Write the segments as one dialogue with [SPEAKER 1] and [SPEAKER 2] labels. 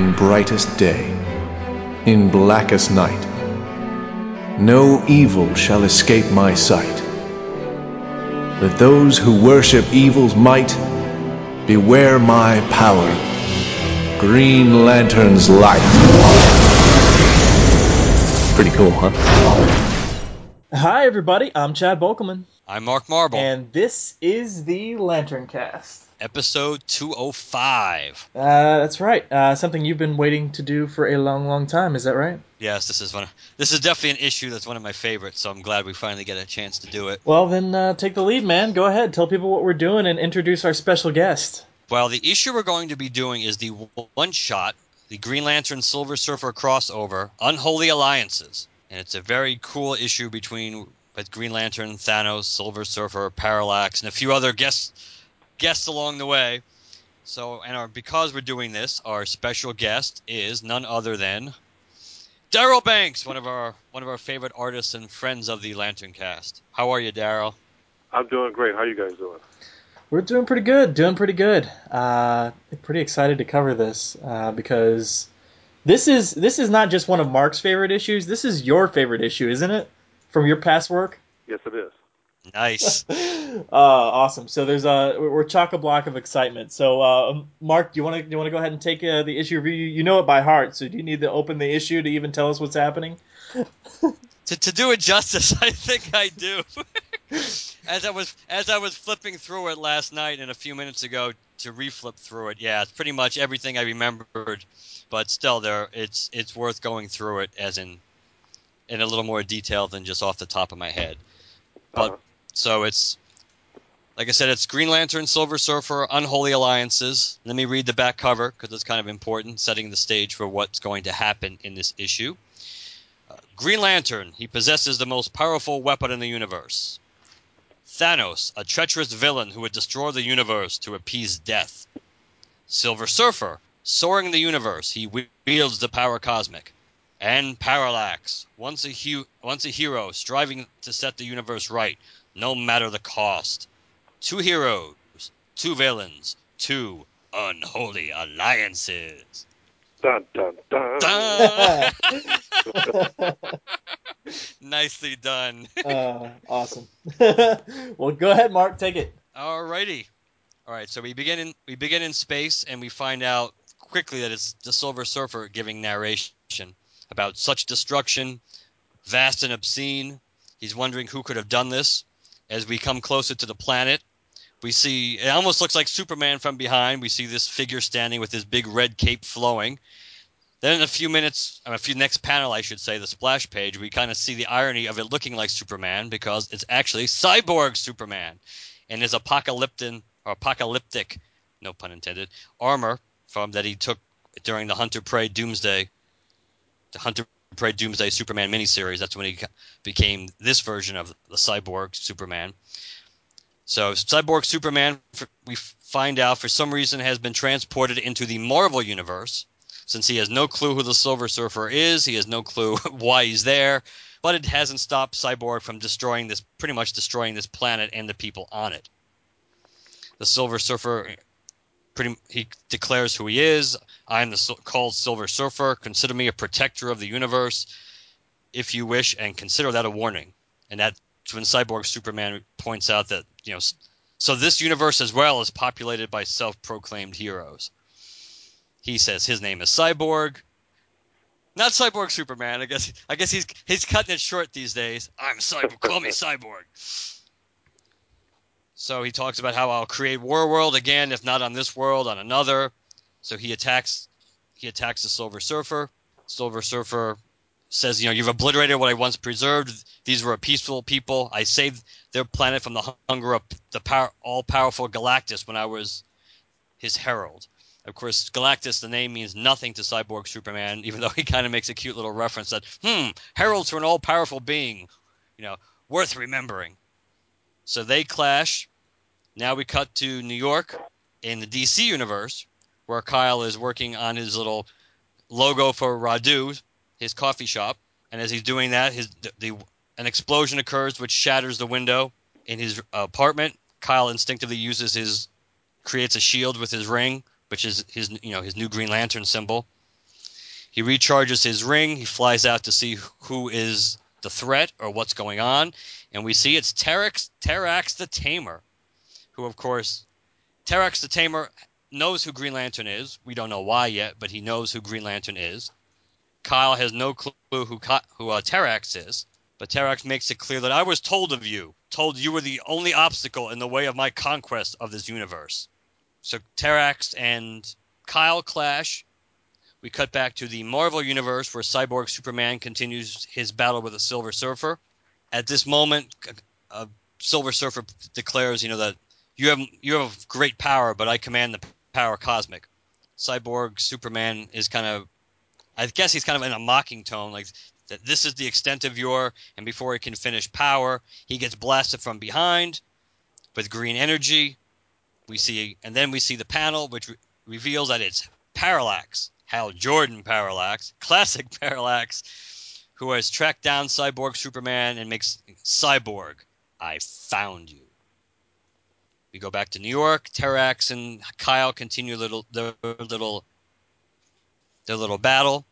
[SPEAKER 1] in brightest day, in blackest night. No evil shall escape my sight. Let those who worship evil's might beware my power. Green Lantern's light. Pretty cool, huh?
[SPEAKER 2] Hi, everybody. I'm Chad Bokelman,
[SPEAKER 3] I'm Mark Marble.
[SPEAKER 2] and this is the Lantern Cast.
[SPEAKER 3] Episode 205.
[SPEAKER 2] Uh, that's right. Uh, something you've been waiting to do for a long, long time. Is that right?
[SPEAKER 3] Yes, this is one. This is definitely an issue that's one of my favorites, so I'm glad we finally get a chance to do it.
[SPEAKER 2] Well, then uh, take the lead, man. Go ahead. Tell people what we're doing and introduce our special guest.
[SPEAKER 3] Well, the issue we're going to be doing is the one shot, the Green Lantern Silver Surfer crossover, Unholy Alliances. And it's a very cool issue between with Green Lantern, Thanos, Silver Surfer, Parallax, and a few other guests guests along the way. So, and our, because we're doing this, our special guest is none other than Darryl Banks, one of our one of our favorite artists and friends of the Lantern Cast. How are you, Daryl?
[SPEAKER 4] I'm doing great. How are you guys doing?
[SPEAKER 2] We're doing pretty good. Doing pretty good. Uh, pretty excited to cover this uh, because this is this is not just one of Mark's favorite issues. This is your favorite issue, isn't it? From your past work.
[SPEAKER 4] Yes, it is.
[SPEAKER 3] Nice.
[SPEAKER 2] uh, awesome. So there's a we're chock a block of excitement. So uh, Mark, do you want to do you want to go ahead and take uh, the issue review? You know it by heart. So do you need to open the issue to even tell us what's happening?
[SPEAKER 3] to, to do it justice, I think I do. as I was as I was flipping through it last night and a few minutes ago to reflip through it, yeah, it's pretty much everything I remembered. But still, there it's it's worth going through it as in in a little more detail than just off the top of my head. But
[SPEAKER 4] Uh-huh.
[SPEAKER 3] So it's like I said, it's Green Lantern, Silver Surfer, Unholy Alliances. Let me read the back cover because it's kind of important, setting the stage for what's going to happen in this issue. Uh, Green Lantern, he possesses the most powerful weapon in the universe. Thanos, a treacherous villain who would destroy the universe to appease death. Silver Surfer, soaring the universe, he wields the power cosmic. And Parallax, once a, hu- once a hero striving to set the universe right, no matter the cost. Two heroes, two villains, two unholy alliances.
[SPEAKER 4] Dun dun dun.
[SPEAKER 3] Dun! Nicely done.
[SPEAKER 2] uh, awesome. well, go ahead, Mark. Take it.
[SPEAKER 3] Alrighty. All right, so we begin in we begin in space, and we find out quickly that it's the Silver Surfer giving narration about such destruction, vast and obscene. He's wondering who could have done this. As we come closer to the planet, we see it almost looks like Superman from behind. We see this figure standing with his big red cape flowing. Then in a few minutes, a few next panel, I should say, the splash page, we kind of see the irony of it looking like Superman because it's actually Cyborg Superman, and his apocalyptic or apocalyptic, no pun intended, armor from that he took during the Hunter Prey Doomsday, the Hunter Prey Doomsday Superman miniseries. That's when he became this version of the Cyborg Superman. So Cyborg Superman, we find out for some reason has been transported into the Marvel universe. Since he has no clue who the Silver Surfer is, he has no clue why he's there. But it hasn't stopped Cyborg from destroying this, pretty much destroying this planet and the people on it. The Silver Surfer, pretty, he declares who he is. I am the sil- called Silver Surfer. Consider me a protector of the universe, if you wish, and consider that a warning. And that's when Cyborg Superman points out that you know, so this universe as well is populated by self-proclaimed heroes. He says his name is Cyborg. Not Cyborg Superman. I guess I guess he's he's cutting it short these days. I'm Cyborg. Call me Cyborg. So he talks about how I'll create War World again, if not on this world, on another. So he attacks he attacks the Silver Surfer. Silver Surfer says, you know, you've obliterated what I once preserved. These were a peaceful people. I saved their planet from the hunger of the power, all-powerful Galactus when I was his herald. Of course, Galactus, the name means nothing to Cyborg Superman, even though he kind of makes a cute little reference that, hmm, heralds for an all-powerful being, you know, worth remembering. So they clash. Now we cut to New York in the DC universe, where Kyle is working on his little logo for Radu, his coffee shop. And as he's doing that, his the, the an explosion occurs which shatters the window in his uh, apartment. Kyle instinctively uses his creates a shield with his ring, which is his you know his new Green Lantern symbol. He recharges his ring. He flies out to see who is the threat or what's going on, and we see it's Terrax, Terrax the Tamer, who of course, Terrax the Tamer knows who Green Lantern is. We don't know why yet, but he knows who Green Lantern is. Kyle has no clue who who uh, Terrax is, but Terrax makes it clear that I was told of you, told you were the only obstacle in the way of my conquest of this universe. So Terrax and Kyle clash. We cut back to the Marvel universe where Cyborg Superman continues his battle with the Silver Surfer. At this moment, uh, Silver Surfer declares, you know, that you have you have great power, but I command the power cosmic. Cyborg Superman is kind of, I guess he's kind of in a mocking tone, like that this is the extent of your, and before he can finish power, he gets blasted from behind with green energy. We see, and then we see the panel, which re- reveals that it's Parallax, Hal Jordan Parallax, classic Parallax, who has tracked down Cyborg Superman and makes Cyborg, I found you. We go back to New York. Terrax and Kyle continue little their little their little battle.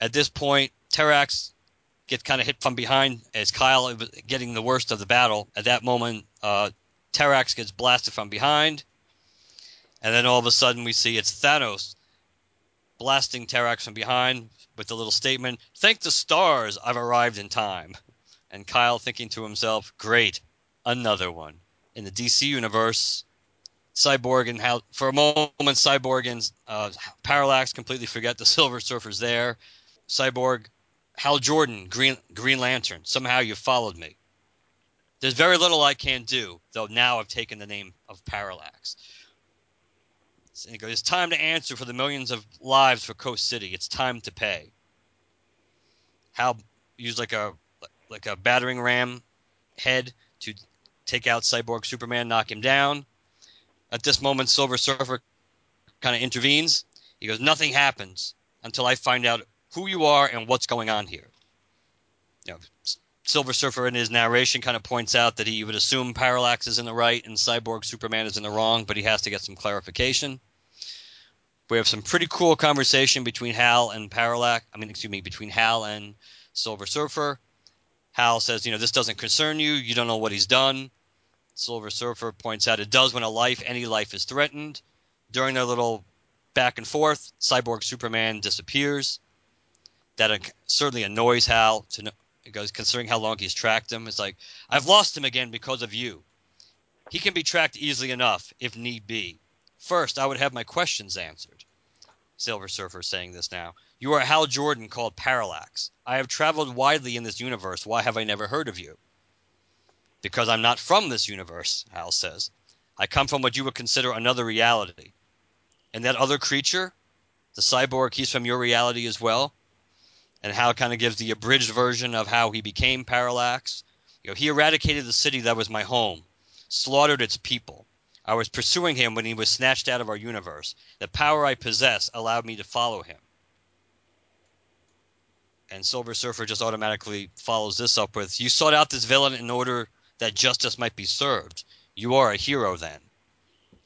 [SPEAKER 3] At this point, Terrax gets kind of hit from behind as Kyle is getting the worst of the battle. At that moment, uh, Terrax gets blasted from behind, and then all of a sudden we see it's Thanos blasting Terrax from behind with the little statement, "Thank the stars, I've arrived in time." And Kyle thinking to himself, "Great, another one." In the DC universe, Cyborg and how for a moment Cyborg and uh, Parallax completely forget the Silver Surfer's there. Cyborg, Hal Jordan, Green Green Lantern. Somehow you followed me. There's very little I can do, though. Now I've taken the name of Parallax. And goes, it's time to answer for the millions of lives for Coast City. It's time to pay. Hal used like a like a battering ram head to take out Cyborg Superman, knock him down. At this moment, Silver Surfer kind of intervenes. He goes, Nothing happens until I find out who you are and what's going on here. You know, Silver Surfer in his narration kind of points out that he would assume Parallax is in the right and Cyborg Superman is in the wrong, but he has to get some clarification. We have some pretty cool conversation between Hal and Parallax. I mean, excuse me, between Hal and Silver Surfer. Hal says, you know, this doesn't concern you. You don't know what he's done. Silver Surfer points out it does when a life, any life, is threatened. During their little back and forth, Cyborg Superman disappears. That certainly annoys Hal to know, considering how long he's tracked him, it's like I've lost him again because of you. He can be tracked easily enough if need be. First, I would have my questions answered. Silver Surfer saying this now. You are Hal Jordan called Parallax. I have traveled widely in this universe. Why have I never heard of you? Because I'm not from this universe, Hal says. I come from what you would consider another reality. And that other creature, the cyborg, he's from your reality as well. And Hal kind of gives the abridged version of how he became Parallax. You know, he eradicated the city that was my home, slaughtered its people. I was pursuing him when he was snatched out of our universe. The power I possess allowed me to follow him. And Silver Surfer just automatically follows this up with You sought out this villain in order that justice might be served. You are a hero then.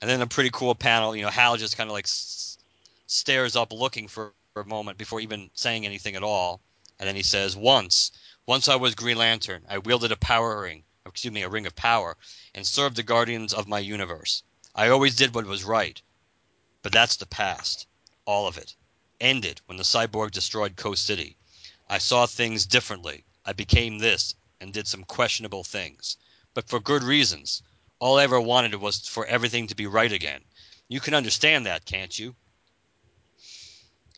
[SPEAKER 3] And then a pretty cool panel, you know, Hal just kind of like s- stares up looking for, for a moment before even saying anything at all. And then he says, Once, once I was Green Lantern. I wielded a power ring excuse me, a ring of power, and served the guardians of my universe. I always did what was right. But that's the past. All of it. Ended when the cyborg destroyed Coast City. I saw things differently. I became this and did some questionable things. But for good reasons. All I ever wanted was for everything to be right again. You can understand that, can't you?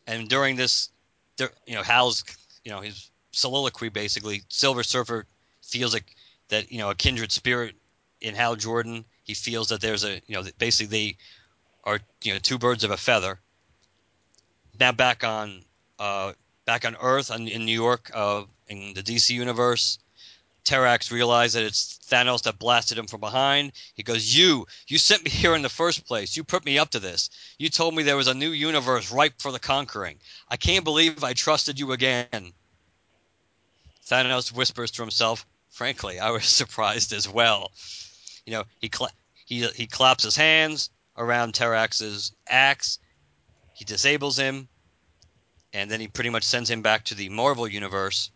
[SPEAKER 3] And during this, you know, Hal's, you know, his soliloquy basically, Silver Surfer feels like that you know a kindred spirit in Hal Jordan. He feels that there's a you know basically they are you know two birds of a feather. Now back on uh, back on Earth in, New York uh, in the DC universe, Terrax realized that it's Thanos that blasted him from behind. He goes, "You, you sent me here in the first place. You put me up to this. You told me there was a new universe ripe for the conquering. I can't believe I trusted you again." Thanos whispers to himself, frankly, I was surprised as well. You know, he cla- he he claps his hands around Terrax's axe. He disables him. And then he pretty much sends him back to the Marvel universe.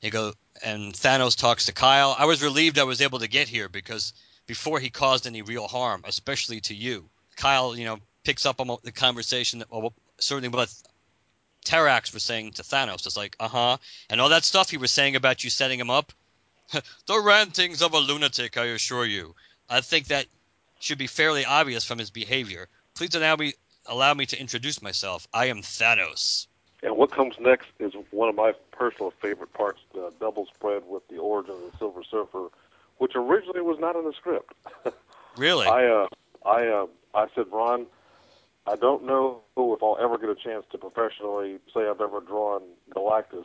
[SPEAKER 3] He go and Thanos talks to Kyle. I was relieved I was able to get here because before he caused any real harm, especially to you. Kyle, you know, picks up on the conversation that well, certainly what Terrax was saying to Thanos. It's like, uh huh, and all that stuff he was saying about you setting him up. the rantings of a lunatic, I assure you. I think that should be fairly obvious from his behavior. Please allow me allow me to introduce myself. I am Thanos.
[SPEAKER 4] And what comes next is one of my personal favorite parts: the double spread with the origin of the Silver Surfer, which originally was not in the script.
[SPEAKER 3] Really?
[SPEAKER 4] I uh, I uh, I said, Ron, I don't know if I'll ever get a chance to professionally say I've ever drawn Galactus.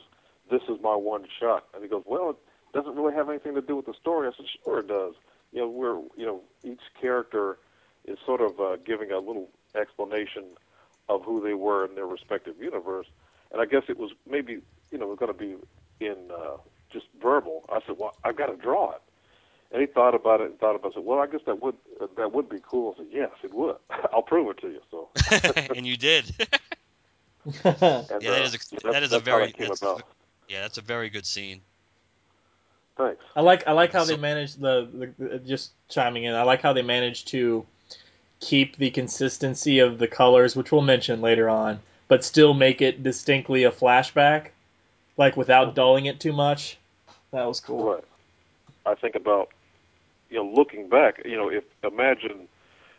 [SPEAKER 4] This is my one shot. And he goes, Well, it doesn't really have anything to do with the story. I said, Sure it does. You know, we're you know each character is sort of uh, giving a little explanation of who they were in their respective universe. And I guess it was maybe you know it was going to be in uh, just verbal. I said, Well, I've got to draw it. And he thought about it and thought about it. Said, "Well, I guess that would that would be cool." I said, "Yes, it would. I'll prove it to you." So,
[SPEAKER 3] and you did.
[SPEAKER 4] and,
[SPEAKER 3] yeah,
[SPEAKER 4] uh,
[SPEAKER 3] that is a,
[SPEAKER 4] yeah,
[SPEAKER 3] that is a very that's,
[SPEAKER 4] about.
[SPEAKER 3] yeah, that's a very good scene.
[SPEAKER 4] Thanks.
[SPEAKER 2] I like I like how
[SPEAKER 3] So-
[SPEAKER 2] they managed the, the just chiming in. I like how they managed to keep the consistency of the colors, which we'll mention later on, but still make it distinctly a flashback, like without dulling it too much. That was cool.
[SPEAKER 4] Right. I think about you know looking back. You know, if imagine.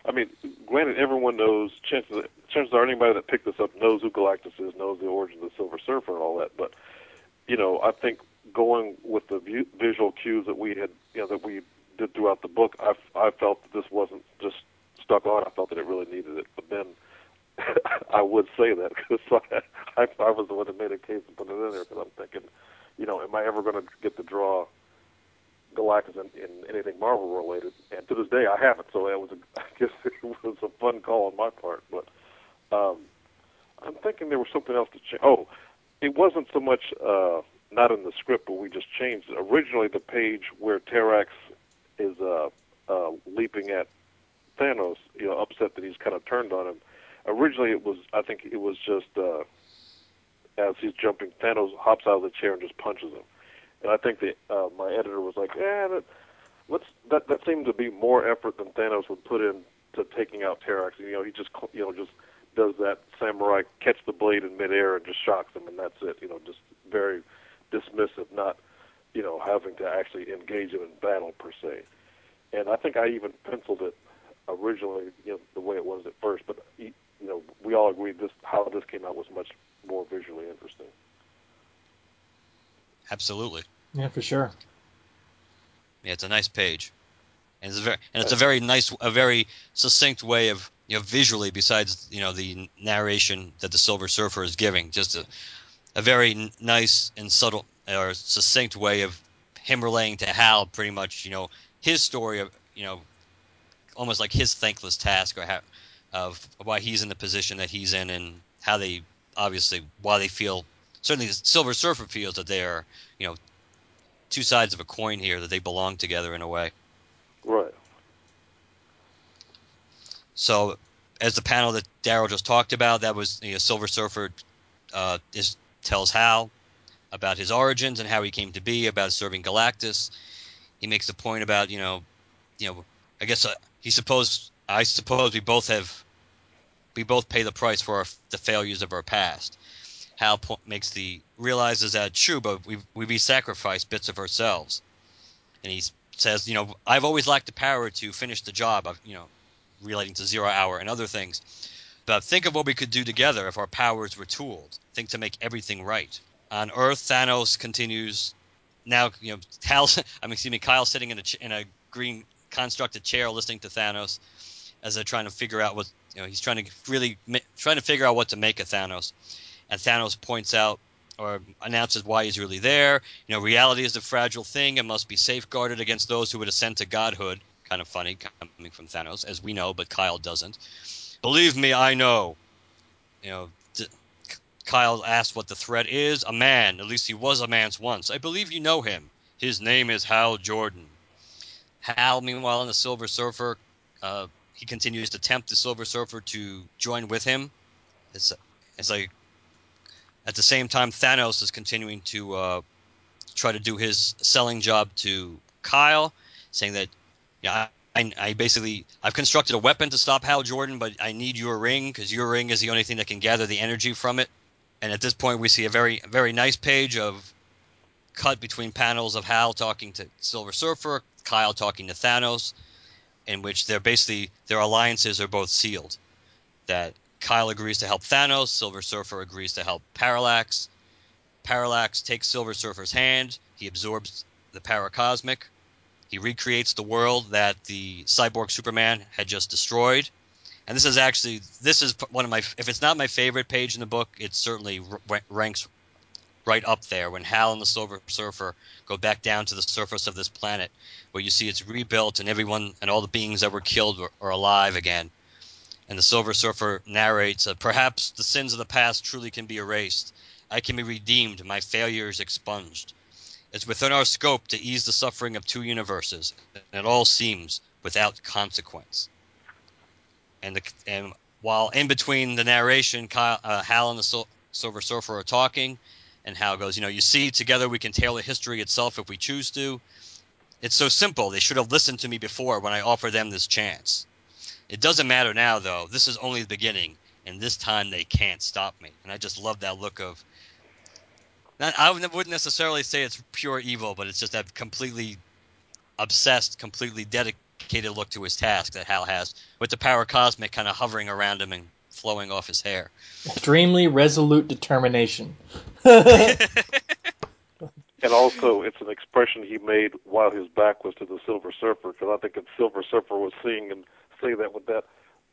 [SPEAKER 4] I mean, granted, everyone knows. Chances chances are anybody that picked this up knows who Galactus is, knows the origin of the Silver Surfer and all that. But you know, I think going with the visual cues that we had, you know, that we did throughout the book, I I felt that this wasn't just stuck on. I felt that it really needed it. But then I would say that because I, I was the one that made a case and put it in there because I'm thinking, you know, am I ever going to get to draw Galactus in, in anything Marvel related? And to this day, I haven't. So that was, a, I guess, it was a fun call on my part. But um, I'm thinking there was something else to change. Oh, it wasn't so much uh, not in the script, but we just changed. Originally, the page where Terrax is uh, uh, leaping at Thanos, you know, upset that he's kind of turned on him. Originally, it was I think it was just uh, as he's jumping, Thanos hops out of the chair and just punches him. And I think that uh, my editor was like, "Yeah, that let's that that seemed to be more effort than Thanos would put in to taking out Terrax. You know, he just you know just does that samurai catch the blade in midair and just shocks him, and that's it. You know, just very dismissive, not you know having to actually engage him in battle per se. And I think I even penciled it originally, you know, the way it was at first. But you know, we all agreed this how this came out was much more visually interesting.
[SPEAKER 3] Absolutely.
[SPEAKER 2] Yeah, for sure.
[SPEAKER 3] Yeah, it's a nice page, and it's a very and it's a very nice, a very succinct way of you know visually. Besides you know the narration that the Silver Surfer is giving, just a a very n- nice and subtle or succinct way of him relaying to Hal pretty much you know his story of you know almost like his thankless task or how of why he's in the position that he's in and how they obviously why they feel certainly the Silver Surfer feels that they are you know two sides of a coin here that they belong together in a way.
[SPEAKER 4] Right.
[SPEAKER 3] So, as the panel that Darryl just talked about, that was you know, Silver Surfer uh, is, tells Hal about his origins and how he came to be, about serving Galactus. He makes a point about you know, you know, I guess uh, he suppose I suppose we both have we both pay the price for our, the failures of our past. Hal po- makes the realizes that true, but we we sacrificed bits of ourselves, and he says, you know, I've always lacked the power to finish the job of you know relating to zero hour and other things. But think of what we could do together if our powers were tooled. Think to make everything right. On Earth, Thanos continues. Now, you know, Hal. I mean, excuse me, Kyle sitting in a in a green constructed chair, listening to Thanos as they're trying to figure out what you know. He's trying to really trying to figure out what to make of Thanos, and Thanos points out or announces why he's really there. You know, reality is a fragile thing and must be safeguarded against those who would ascend to godhood. Kind of funny coming from Thanos, as we know, but Kyle doesn't. Believe me, I know. You know, Kyle asks what the threat is. A man. At least he was a man's once. I believe you know him. His name is Hal Jordan. Hal, meanwhile, in the Silver Surfer, uh, he continues to tempt the Silver Surfer to join with him. It's it's like At the same time, Thanos is continuing to uh, try to do his selling job to Kyle, saying that, yeah, I, I basically I've constructed a weapon to stop Hal Jordan, but I need your ring because your ring is the only thing that can gather the energy from it. And at this point, we see a very very nice page of cut between panels of Hal talking to Silver Surfer, Kyle talking to Thanos, in which they're basically their alliances are both sealed. That Kyle agrees to help Thanos, Silver Surfer agrees to help Parallax. Parallax takes Silver Surfer's hand, he absorbs the power cosmic, he recreates the world that the cyborg Superman had just destroyed. And this is actually this is one of my if it's not my favorite page in the book, it certainly ranks right up there when Hal and the Silver Surfer go back down to the surface of this planet, where you see it's rebuilt and everyone and all the beings that were killed are, are alive again. And the Silver Surfer narrates, uh, perhaps the sins of the past truly can be erased. I can be redeemed, my failures expunged. It's within our scope to ease the suffering of two universes, and it all seems without consequence. And the, and while in between the narration, Kyle, uh, Hal and the Sil- Silver Surfer are talking, and Hal goes, you know, you see, together we can tailor history itself if we choose to. It's so simple. They should have listened to me before when I offered them this chance. It doesn't matter now, though. This is only the beginning, and this time they can't stop me. And I just love that look of I wouldn't necessarily say it's pure evil, but it's just that completely obsessed, completely dedicated look to his task that Hal has, with the power cosmic kind of hovering around him and flowing off his hair.
[SPEAKER 2] Extremely resolute determination.
[SPEAKER 4] and also, it's an expression he made while his back was to the Silver Surfer, because I think the Silver Surfer was seeing him say that with that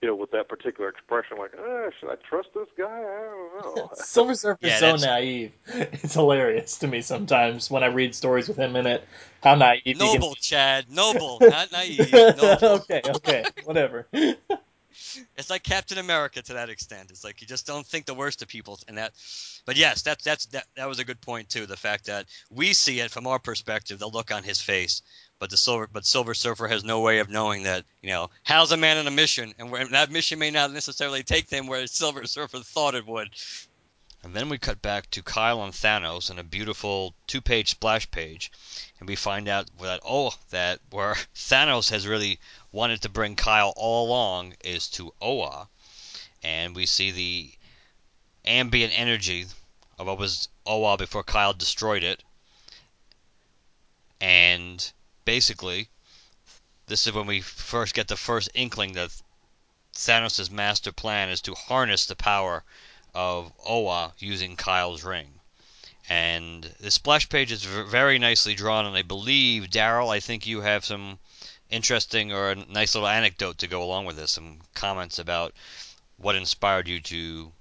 [SPEAKER 4] you know, with that particular expression, like, eh, should I trust this guy? I don't know.
[SPEAKER 2] Silver Surfer's yeah, so naive. It's hilarious to me sometimes when I read stories with him in it. How naive.
[SPEAKER 3] Noble, can... Chad. Noble, not naive. Noble.
[SPEAKER 2] okay, okay, whatever.
[SPEAKER 3] It's like Captain America to that extent. It's like you just don't think the worst of people, and that. But yes, that's that's that. That was a good point too. The fact that we see it from our perspective, the look on his face, but the silver but Silver Surfer has no way of knowing that you know Hal's a man on a mission, and where, that mission may not necessarily take them where Silver Surfer thought it would. And then we cut back to Kyle and Thanos in a beautiful two-page splash page, and we find out that oh, that where Thanos has really wanted to bring Kyle all along is to Oa, and we see the ambient energy of what was Oa before Kyle destroyed it, and basically, this is when we first get the first inkling that Thanos' master plan is to harness the power of Oa using Kyle's ring. And the splash page is very nicely drawn, and I believe, Darryl, I think you have some interesting or a nice little anecdote to go along with this, some comments about what inspired you to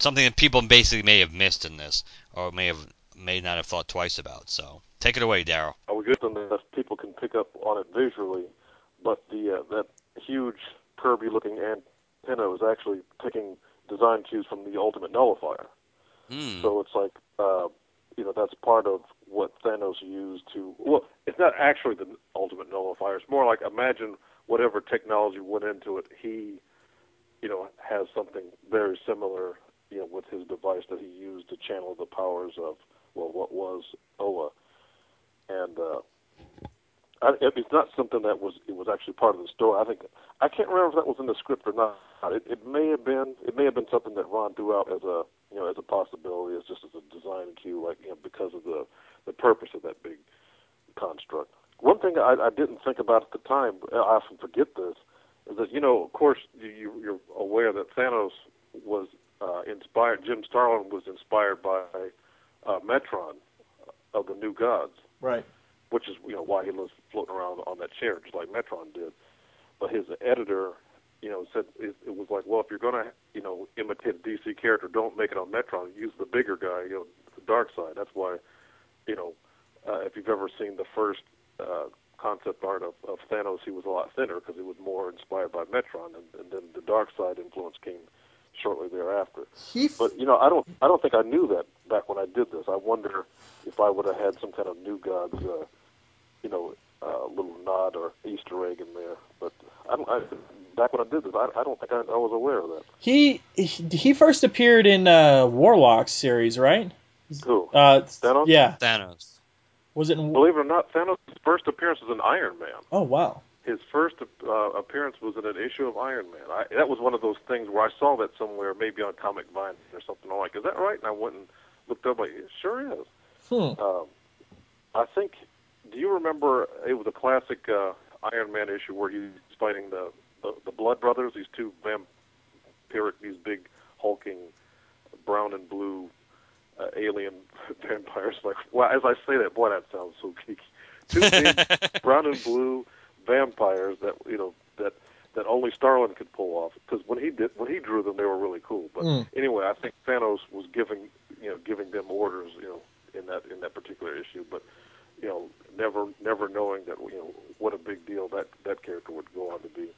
[SPEAKER 3] something that people basically may have missed in this, or may have may not have thought twice about. So take it away, Darryl.
[SPEAKER 4] I would them as people can pick up on it visually, but the uh, that huge Kirby-looking antenna was actually taking design cues from the Ultimate Nullifier.
[SPEAKER 3] Mm.
[SPEAKER 4] So it's like, uh, you know, that's part of what Thanos used to. Well, it's not actually the Ultimate Nullifier. It's more like imagine whatever technology went into it. He, you know, has something very similar, you know, with his device that he used to channel the powers of well, what was Oa, and uh, I, it's not something that was it was actually part of the story. I think I can't remember if that was in the script or not. It, it may have been. It may have been something that Ron threw out as a you know as a possibility, as just as a design cue, like you know because of the the purpose of that big construct. One thing I, I didn't think about at the time, I often forget this, is that you know of course you, you're aware that Thanos was uh, inspired. Jim Starlin was inspired by uh, Metron of the New Gods.
[SPEAKER 2] Right.
[SPEAKER 4] Which is you know why he was floating around on that chair just like Metron did. But his editor, you know, said it, it was like, well, if you're going to you know imitate a DC character, don't make it on Metron. Use the bigger guy, you know, the Darkseid. That's why, you know, uh, if you've ever seen the first uh, concept art of, of Thanos, he was a lot thinner because he was more inspired by Metron, and, and then the Darkseid influence came shortly thereafter. But you know, I don't, I don't think I knew that back when I did this. I wonder if I would have had some kind of New Gods, uh, you know, uh, little nod or Easter egg in there. But I, I, back when I did this. I, I don't think I, I was aware of that.
[SPEAKER 2] He he, he first appeared in uh, Warlock series, right?
[SPEAKER 4] Who?
[SPEAKER 2] Uh,
[SPEAKER 4] Thanos?
[SPEAKER 2] Yeah.
[SPEAKER 3] Thanos.
[SPEAKER 2] Was it in?
[SPEAKER 4] Believe it or not, Thanos' first appearance was in Iron Man.
[SPEAKER 2] Oh wow.
[SPEAKER 4] His first uh, appearance was in an issue of Iron Man. I, that was one of those things where I saw that somewhere, maybe on Comic Vine or something. I'm like, is that right? And I went and looked up. Like, it sure is.
[SPEAKER 2] Hmm.
[SPEAKER 4] Um, I think. Do you remember? It was a classic uh, Iron Man issue where he's fighting the the, the Blood Brothers. These two vampiric, these big hulking brown and blue uh, alien vampires. Like, wow, as I say that, boy, that sounds so geeky. Two big brown and blue vampires that you know that that only Starlin could pull off. Because when he did when he drew them, they were really cool. But
[SPEAKER 2] Mm.
[SPEAKER 4] anyway, I think Thanos was giving you know giving them orders you know in that in that particular issue. But you know, never never knowing that you know what a big deal that that character would go on to be.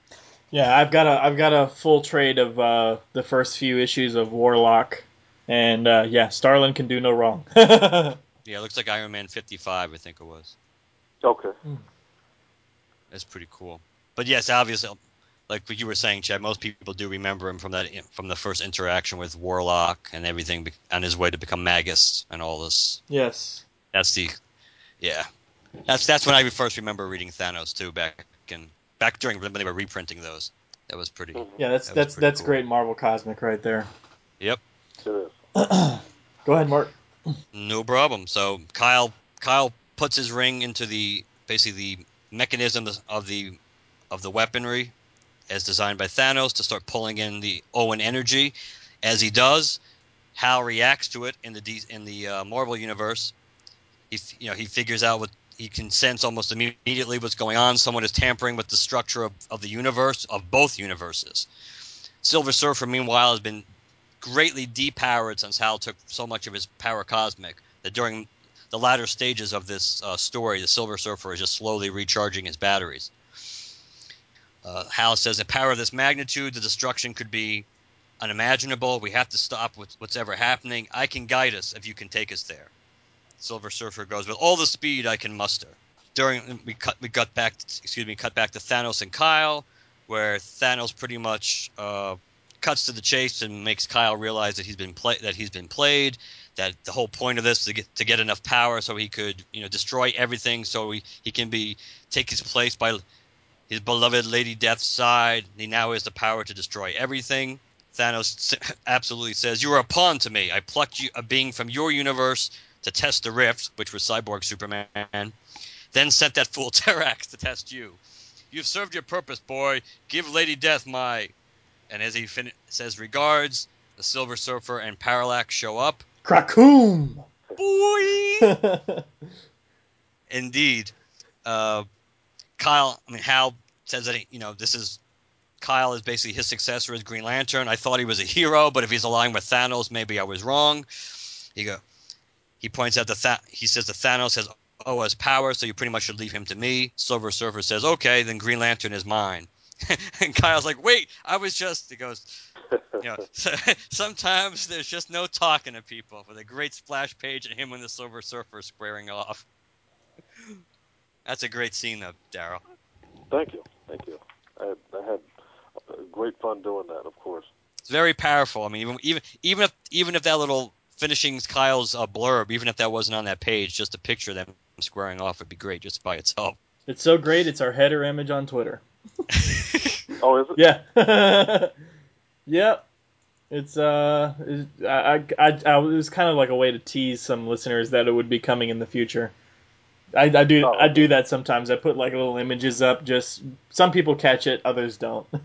[SPEAKER 2] Yeah, I've got a I've got a full trade of uh, the first few issues of Warlock, and uh, yeah, Starlin can do no wrong.
[SPEAKER 3] Yeah, it looks like Iron Man 55, I think it was.
[SPEAKER 4] Okay.
[SPEAKER 3] That's pretty cool. But yes, obviously, like what you were saying, Chad, most people do remember him from that from the first interaction with Warlock and everything on his way to become Magus and all this.
[SPEAKER 2] yes.
[SPEAKER 3] That's the, yeah, that's that's when I first remember reading Thanos too back in back during when they were reprinting those. That was pretty.
[SPEAKER 2] Yeah, that's
[SPEAKER 3] That
[SPEAKER 2] that's that's
[SPEAKER 3] cool.
[SPEAKER 2] great Marvel Cosmic right there.
[SPEAKER 3] Yep,
[SPEAKER 4] It is.
[SPEAKER 2] Go ahead, Mark.
[SPEAKER 3] no problem. So Kyle Kyle puts his ring into the basically the mechanism of the of the weaponry as designed by Thanos to start pulling in the Oan energy. As he does, Hal reacts to it in the D- in the uh, Marvel universe. He you know he figures out what he can sense almost immediately what's going on. Someone is tampering with the structure of, of the universe of both universes. Silver Surfer, meanwhile, has been greatly depowered since Hal took so much of his power cosmic that during the latter stages of this uh, story, the Silver Surfer is just slowly recharging his batteries. Uh, Hal says, "A power of this magnitude, the destruction could be unimaginable. We have to stop what's, what's ever happening. I can guide us if you can take us there." Silver Surfer goes, "With all the speed I can muster." During we cut we got back excuse me cut back to Thanos and Kyle, where Thanos pretty much uh, cuts to the chase and makes Kyle realize that he's been play- that he's been played. That the whole point of this is to get to get enough power so he could you know destroy everything so he, he can be take his place by his beloved Lady Death's side. He now has the power to destroy everything. Thanos absolutely says, "You are a pawn to me. I plucked you a being from your universe to test the rift, which was Cyborg Superman, then sent that fool Terrax to test you. You've served your purpose, boy. Give Lady Death my." And as he fin- says regards, the Silver Surfer and Parallax show up.
[SPEAKER 2] Krakoom.
[SPEAKER 3] Boy! Indeed. Uh, Kyle, I mean, Hal says that, he, you know, this is. Kyle is basically his successor as Green Lantern. I thought he was a hero, but if he's aligned with Thanos, maybe I was wrong. He go. He points out that Tha- he says that Thanos has Oa's power, so you pretty much should leave him to me. Silver Surfer says, "Okay, then Green Lantern is mine." and Kyle's like, "Wait, I was just." He goes, you know, sometimes there's just no talking to people. With a great splash page and him and the Silver Surfer squaring off. That's a great scene, though, Darryl.
[SPEAKER 4] Thank you. Thank you. I had, I had great fun doing that, of course.
[SPEAKER 3] It's very powerful. I mean, even even even if even if that little finishing Kyle's uh, blurb, even if that wasn't on that page, just a picture of them squaring off would be great just by itself.
[SPEAKER 2] It's so great. It's our header image on Twitter.
[SPEAKER 4] Oh, is it?
[SPEAKER 2] Yeah. yep. It's uh, it- I, I, I, I- it was kind of like a way to tease some listeners that it would be coming in the future. I, I do
[SPEAKER 4] Oh,
[SPEAKER 2] I do that sometimes. I put like little images up. Just some people catch it, others don't.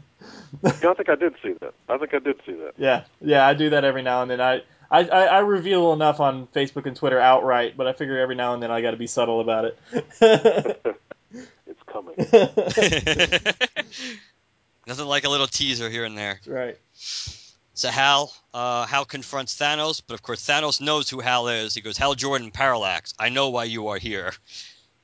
[SPEAKER 4] Yeah, I think I did see that. I think I did see that.
[SPEAKER 2] yeah, yeah, I do that every now and then. I, I, I I reveal enough on Facebook and Twitter outright, but I figure every now and then I got to be subtle about it.
[SPEAKER 4] It's coming.
[SPEAKER 3] Nothing like a little teaser here and there.
[SPEAKER 2] That's right.
[SPEAKER 3] So Hal, uh, Hal confronts Thanos, but of course Thanos knows who Hal is. He goes, "Hal Jordan, Parallax, I know why you are here."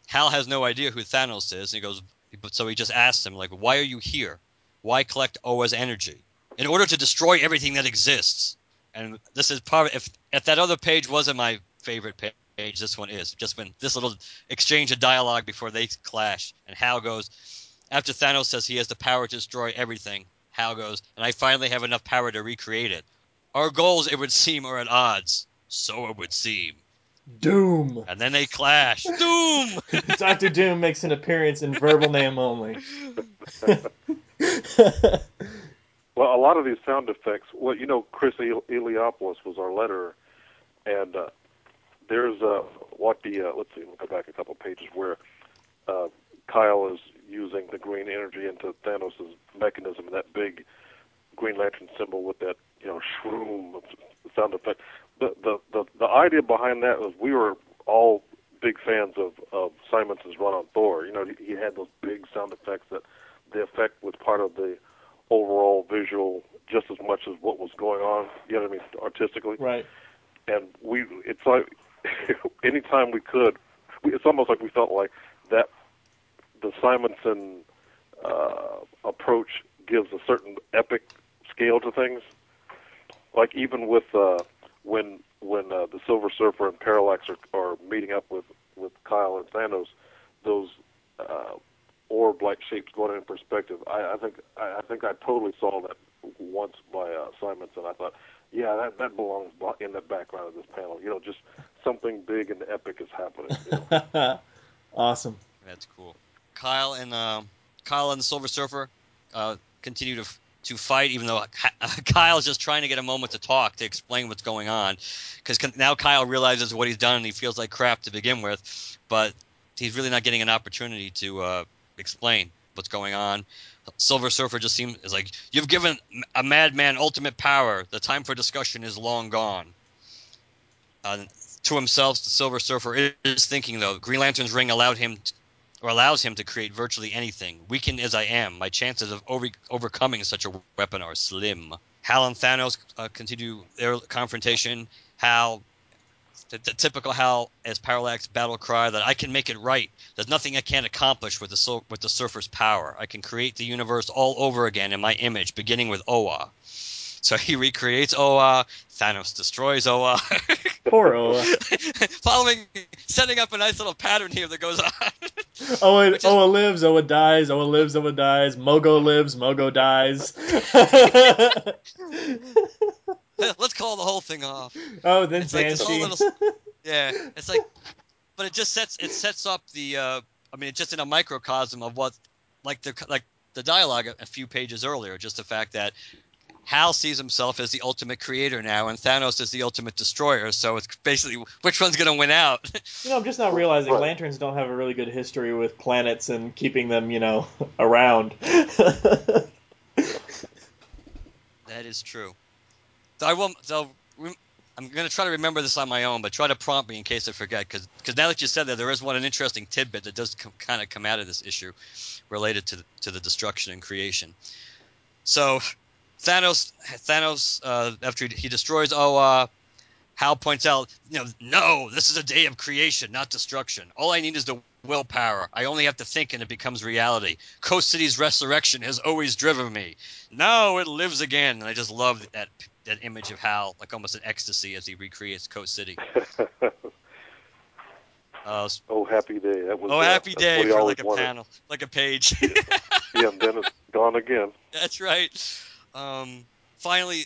[SPEAKER 3] Hal has no idea who Thanos is, and he goes, so he just asks him, like, "Why are you here? Why collect Oa's energy? In order to destroy everything that exists." And this is part. Of, if if that other page wasn't my favorite page, this one is. Just when this little exchange of dialogue before they clash, and Hal goes, after Thanos says he has the power to destroy everything, Hal goes, and I finally have enough power to recreate it. Our goals, it would seem, are at odds. So it would seem.
[SPEAKER 2] Doom.
[SPEAKER 3] And then they clash. Doom!
[SPEAKER 2] Doctor Doom makes an appearance in verbal name only.
[SPEAKER 4] Well, a lot of these sound effects. Well, you know, Chris El- Eliopoulos was our letterer, and uh, there's uh, what the uh, let's see, we'll go back a couple pages where uh, Kyle is using the green energy into Thanos' mechanism, and that big Green Lantern symbol with that you know shroom sound effect. The the the, the idea behind that was we were all big fans of of Simonson's run on Thor. You know, he, he had those big sound effects that the effect was part of the overall visual just as much as what You know what I mean, artistically.
[SPEAKER 2] right.
[SPEAKER 4] And we, it's like anytime we could, we, it's almost like we felt like that the Simonson uh, approach gives a certain epic scale to things. Like even with uh, when when uh, the Silver Surfer and Parallax are, are meeting up with with Kyle and Thanos, those uh, orb-like shapes going in perspective. I, I think I, I think I totally saw that once by uh, Simonson. I thought, yeah, that that belongs in the background of this panel. You know, just something big and epic is happening. You know?
[SPEAKER 2] awesome.
[SPEAKER 3] That's cool. Kyle and uh, Kyle and the Silver Surfer uh, continue to to fight, even though Kyle's just trying to get a moment to talk to explain what's going on, because now Kyle realizes what he's done and he feels like crap to begin with, but he's really not getting an opportunity to uh, explain what's going on. Silver Surfer just seems is like you've given a madman ultimate power. The time for discussion is long gone. Uh, to himself, the Silver Surfer is thinking though. Green Lantern's ring allowed him, to, or allows him to create virtually anything. Weakened as I am, my chances of over, overcoming such a weapon are slim. Hal and Thanos uh, continue their confrontation. Hal, the, the typical Hal as Parallax battle cry that I can make it right. There's nothing I can't accomplish with the with the Surfer's power. I can create the universe all over again in my image, beginning with Oa. So he recreates Oa. Thanos destroys Oa.
[SPEAKER 2] Poor Oa.
[SPEAKER 3] Following, setting up a nice little pattern here that goes on.
[SPEAKER 2] Oa,
[SPEAKER 3] is-
[SPEAKER 2] Oa lives, Oa dies, Oa lives, Oa dies, Mogo lives, Mogo dies.
[SPEAKER 3] Let's call the whole thing off.
[SPEAKER 2] oh, then
[SPEAKER 3] It's like this whole little- Yeah, it's like, but it just sets it sets up the. Uh, I mean, it's just in a microcosm of what, like the like the dialogue a, a few pages earlier. Just the fact that Hal sees himself as the ultimate creator now, and Thanos is the ultimate destroyer. So it's basically which one's going to win out.
[SPEAKER 2] You know, I'm just not realizing
[SPEAKER 4] Right.
[SPEAKER 2] lanterns don't have a really good history with planets and keeping them, you know, around.
[SPEAKER 3] That is true. I will. So I'm going to try to remember this on my own, but try to prompt me in case I forget. Because now that you said that, there is one an interesting tidbit that does com- kind of come out of this issue, related to the, to the destruction and creation. So Thanos, Thanos, uh, after he, he destroys Oa, Hal points out, you know, no, this is a day of creation, not destruction. All I need is the willpower. I only have to think and it becomes reality. Coast City's resurrection has always driven me. Now it lives again. And I just love that that image of Hal, like almost an ecstasy as he recreates Coast City. Uh,
[SPEAKER 4] oh, happy day. That was.
[SPEAKER 3] oh,
[SPEAKER 4] uh,
[SPEAKER 3] happy
[SPEAKER 4] that's
[SPEAKER 3] day for like a
[SPEAKER 4] wanted.
[SPEAKER 3] panel, like a page.
[SPEAKER 4] Yeah, and then it's gone again.
[SPEAKER 3] That's right. Um, finally,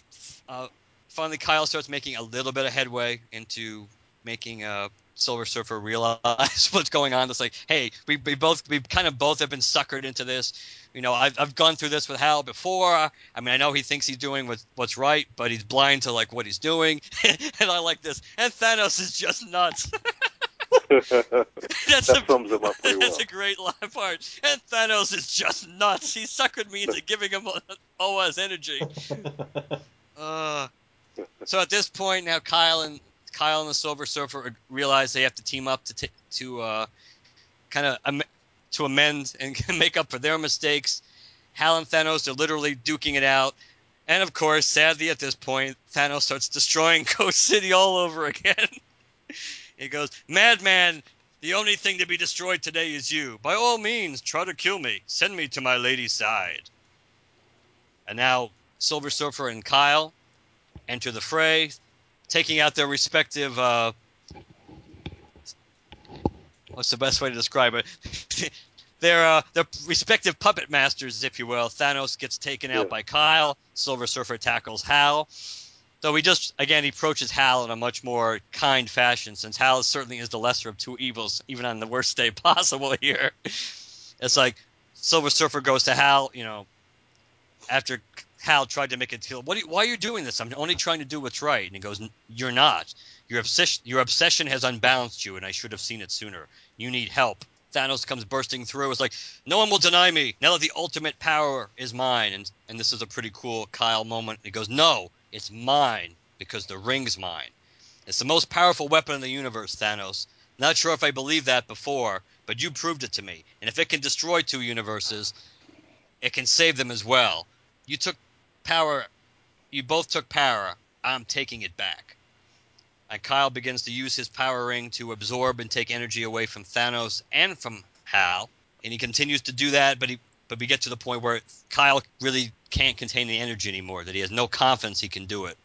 [SPEAKER 3] uh, finally, Kyle starts making a little bit of headway into making uh, Silver Surfer realize what's going on. It's like, hey, we, we both we kind of both have been suckered into this. You know, I've I've gone through this with Hal before. I mean, I know he thinks he's doing what, what's right, but he's blind to like what he's doing. and I like this. And Thanos is just nuts. That's
[SPEAKER 4] that
[SPEAKER 3] a,
[SPEAKER 4] sums him up pretty well.
[SPEAKER 3] that's a great line part. And Thanos is just nuts. He suckered me into giving him Oa's energy. Uh, so at this point now, Kyle and Kyle and the Silver Surfer realize they have to team up to t- to uh, kind of am- to amend and make up for their mistakes. Hal and Thanos are literally duking it out, and of course, sadly at this point, Thanos starts destroying Coast City all over again. he goes, "Madman, the only thing to be destroyed today is you. By all means, try to kill me. Send me to my lady's side." And now Silver Surfer and Kyle enter the fray, taking out their respective. Uh, what's the best way to describe it? their uh, their respective puppet masters, if you will. Thanos gets taken out
[SPEAKER 4] Yeah.
[SPEAKER 3] by Kyle. Silver Surfer tackles Hal. Though he just again he approaches Hal in a much more kind fashion, since Hal certainly is the lesser of two evils, even on the worst day possible here. It's like Silver Surfer goes to Hal, you know, after Hal tried to make it feel, what? Are you, why are you doing this? I'm only trying to do what's right. And he goes, "You're not. Your obsession, your obsession has unbalanced you, and I should have seen it sooner. You need help." Thanos comes bursting through. It's like, no one will deny me now that the ultimate power is mine. And and this is a pretty cool Kyle moment. He goes, "No, it's mine because the ring's mine. It's the most powerful weapon in the universe, Thanos. Not sure if I believed that before, but you proved it to me. And if it can destroy two universes, it can save them as well. You took power. You both took power. I'm taking it back." And Kyle begins to use his power ring to absorb and take energy away from Thanos and from Hal. And he continues to do that, but he but we get to the point where Kyle really can't contain the energy anymore, that he has no confidence he can do it.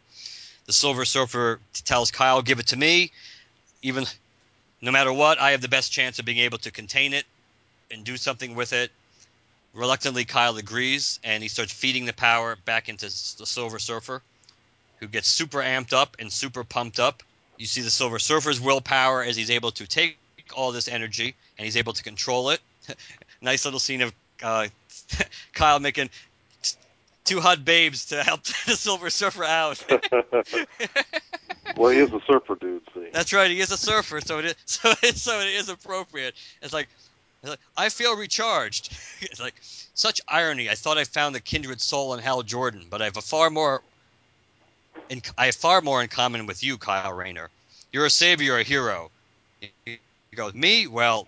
[SPEAKER 3] The Silver Surfer tells Kyle, give it to me. Even no matter what, I have the best chance of being able to contain it and do something with it. Reluctantly, Kyle agrees, and he starts feeding the power back into the Silver Surfer, who gets super amped up and super pumped up. You see the Silver Surfer's willpower as he's able to take all this energy and he's able to control it. nice little scene of uh, Kyle making t- two hot babes to help the Silver Surfer out.
[SPEAKER 4] well, he is a surfer dude. See,
[SPEAKER 3] That's right. He is a surfer, so it is so it, so it is appropriate. It's like, like I feel recharged. it's like such irony. I thought I found the kindred soul in Hal Jordan, but I have a far more. In, I have far more in common with you, Kyle Rayner. You're a savior, a hero. He goes, me? Well,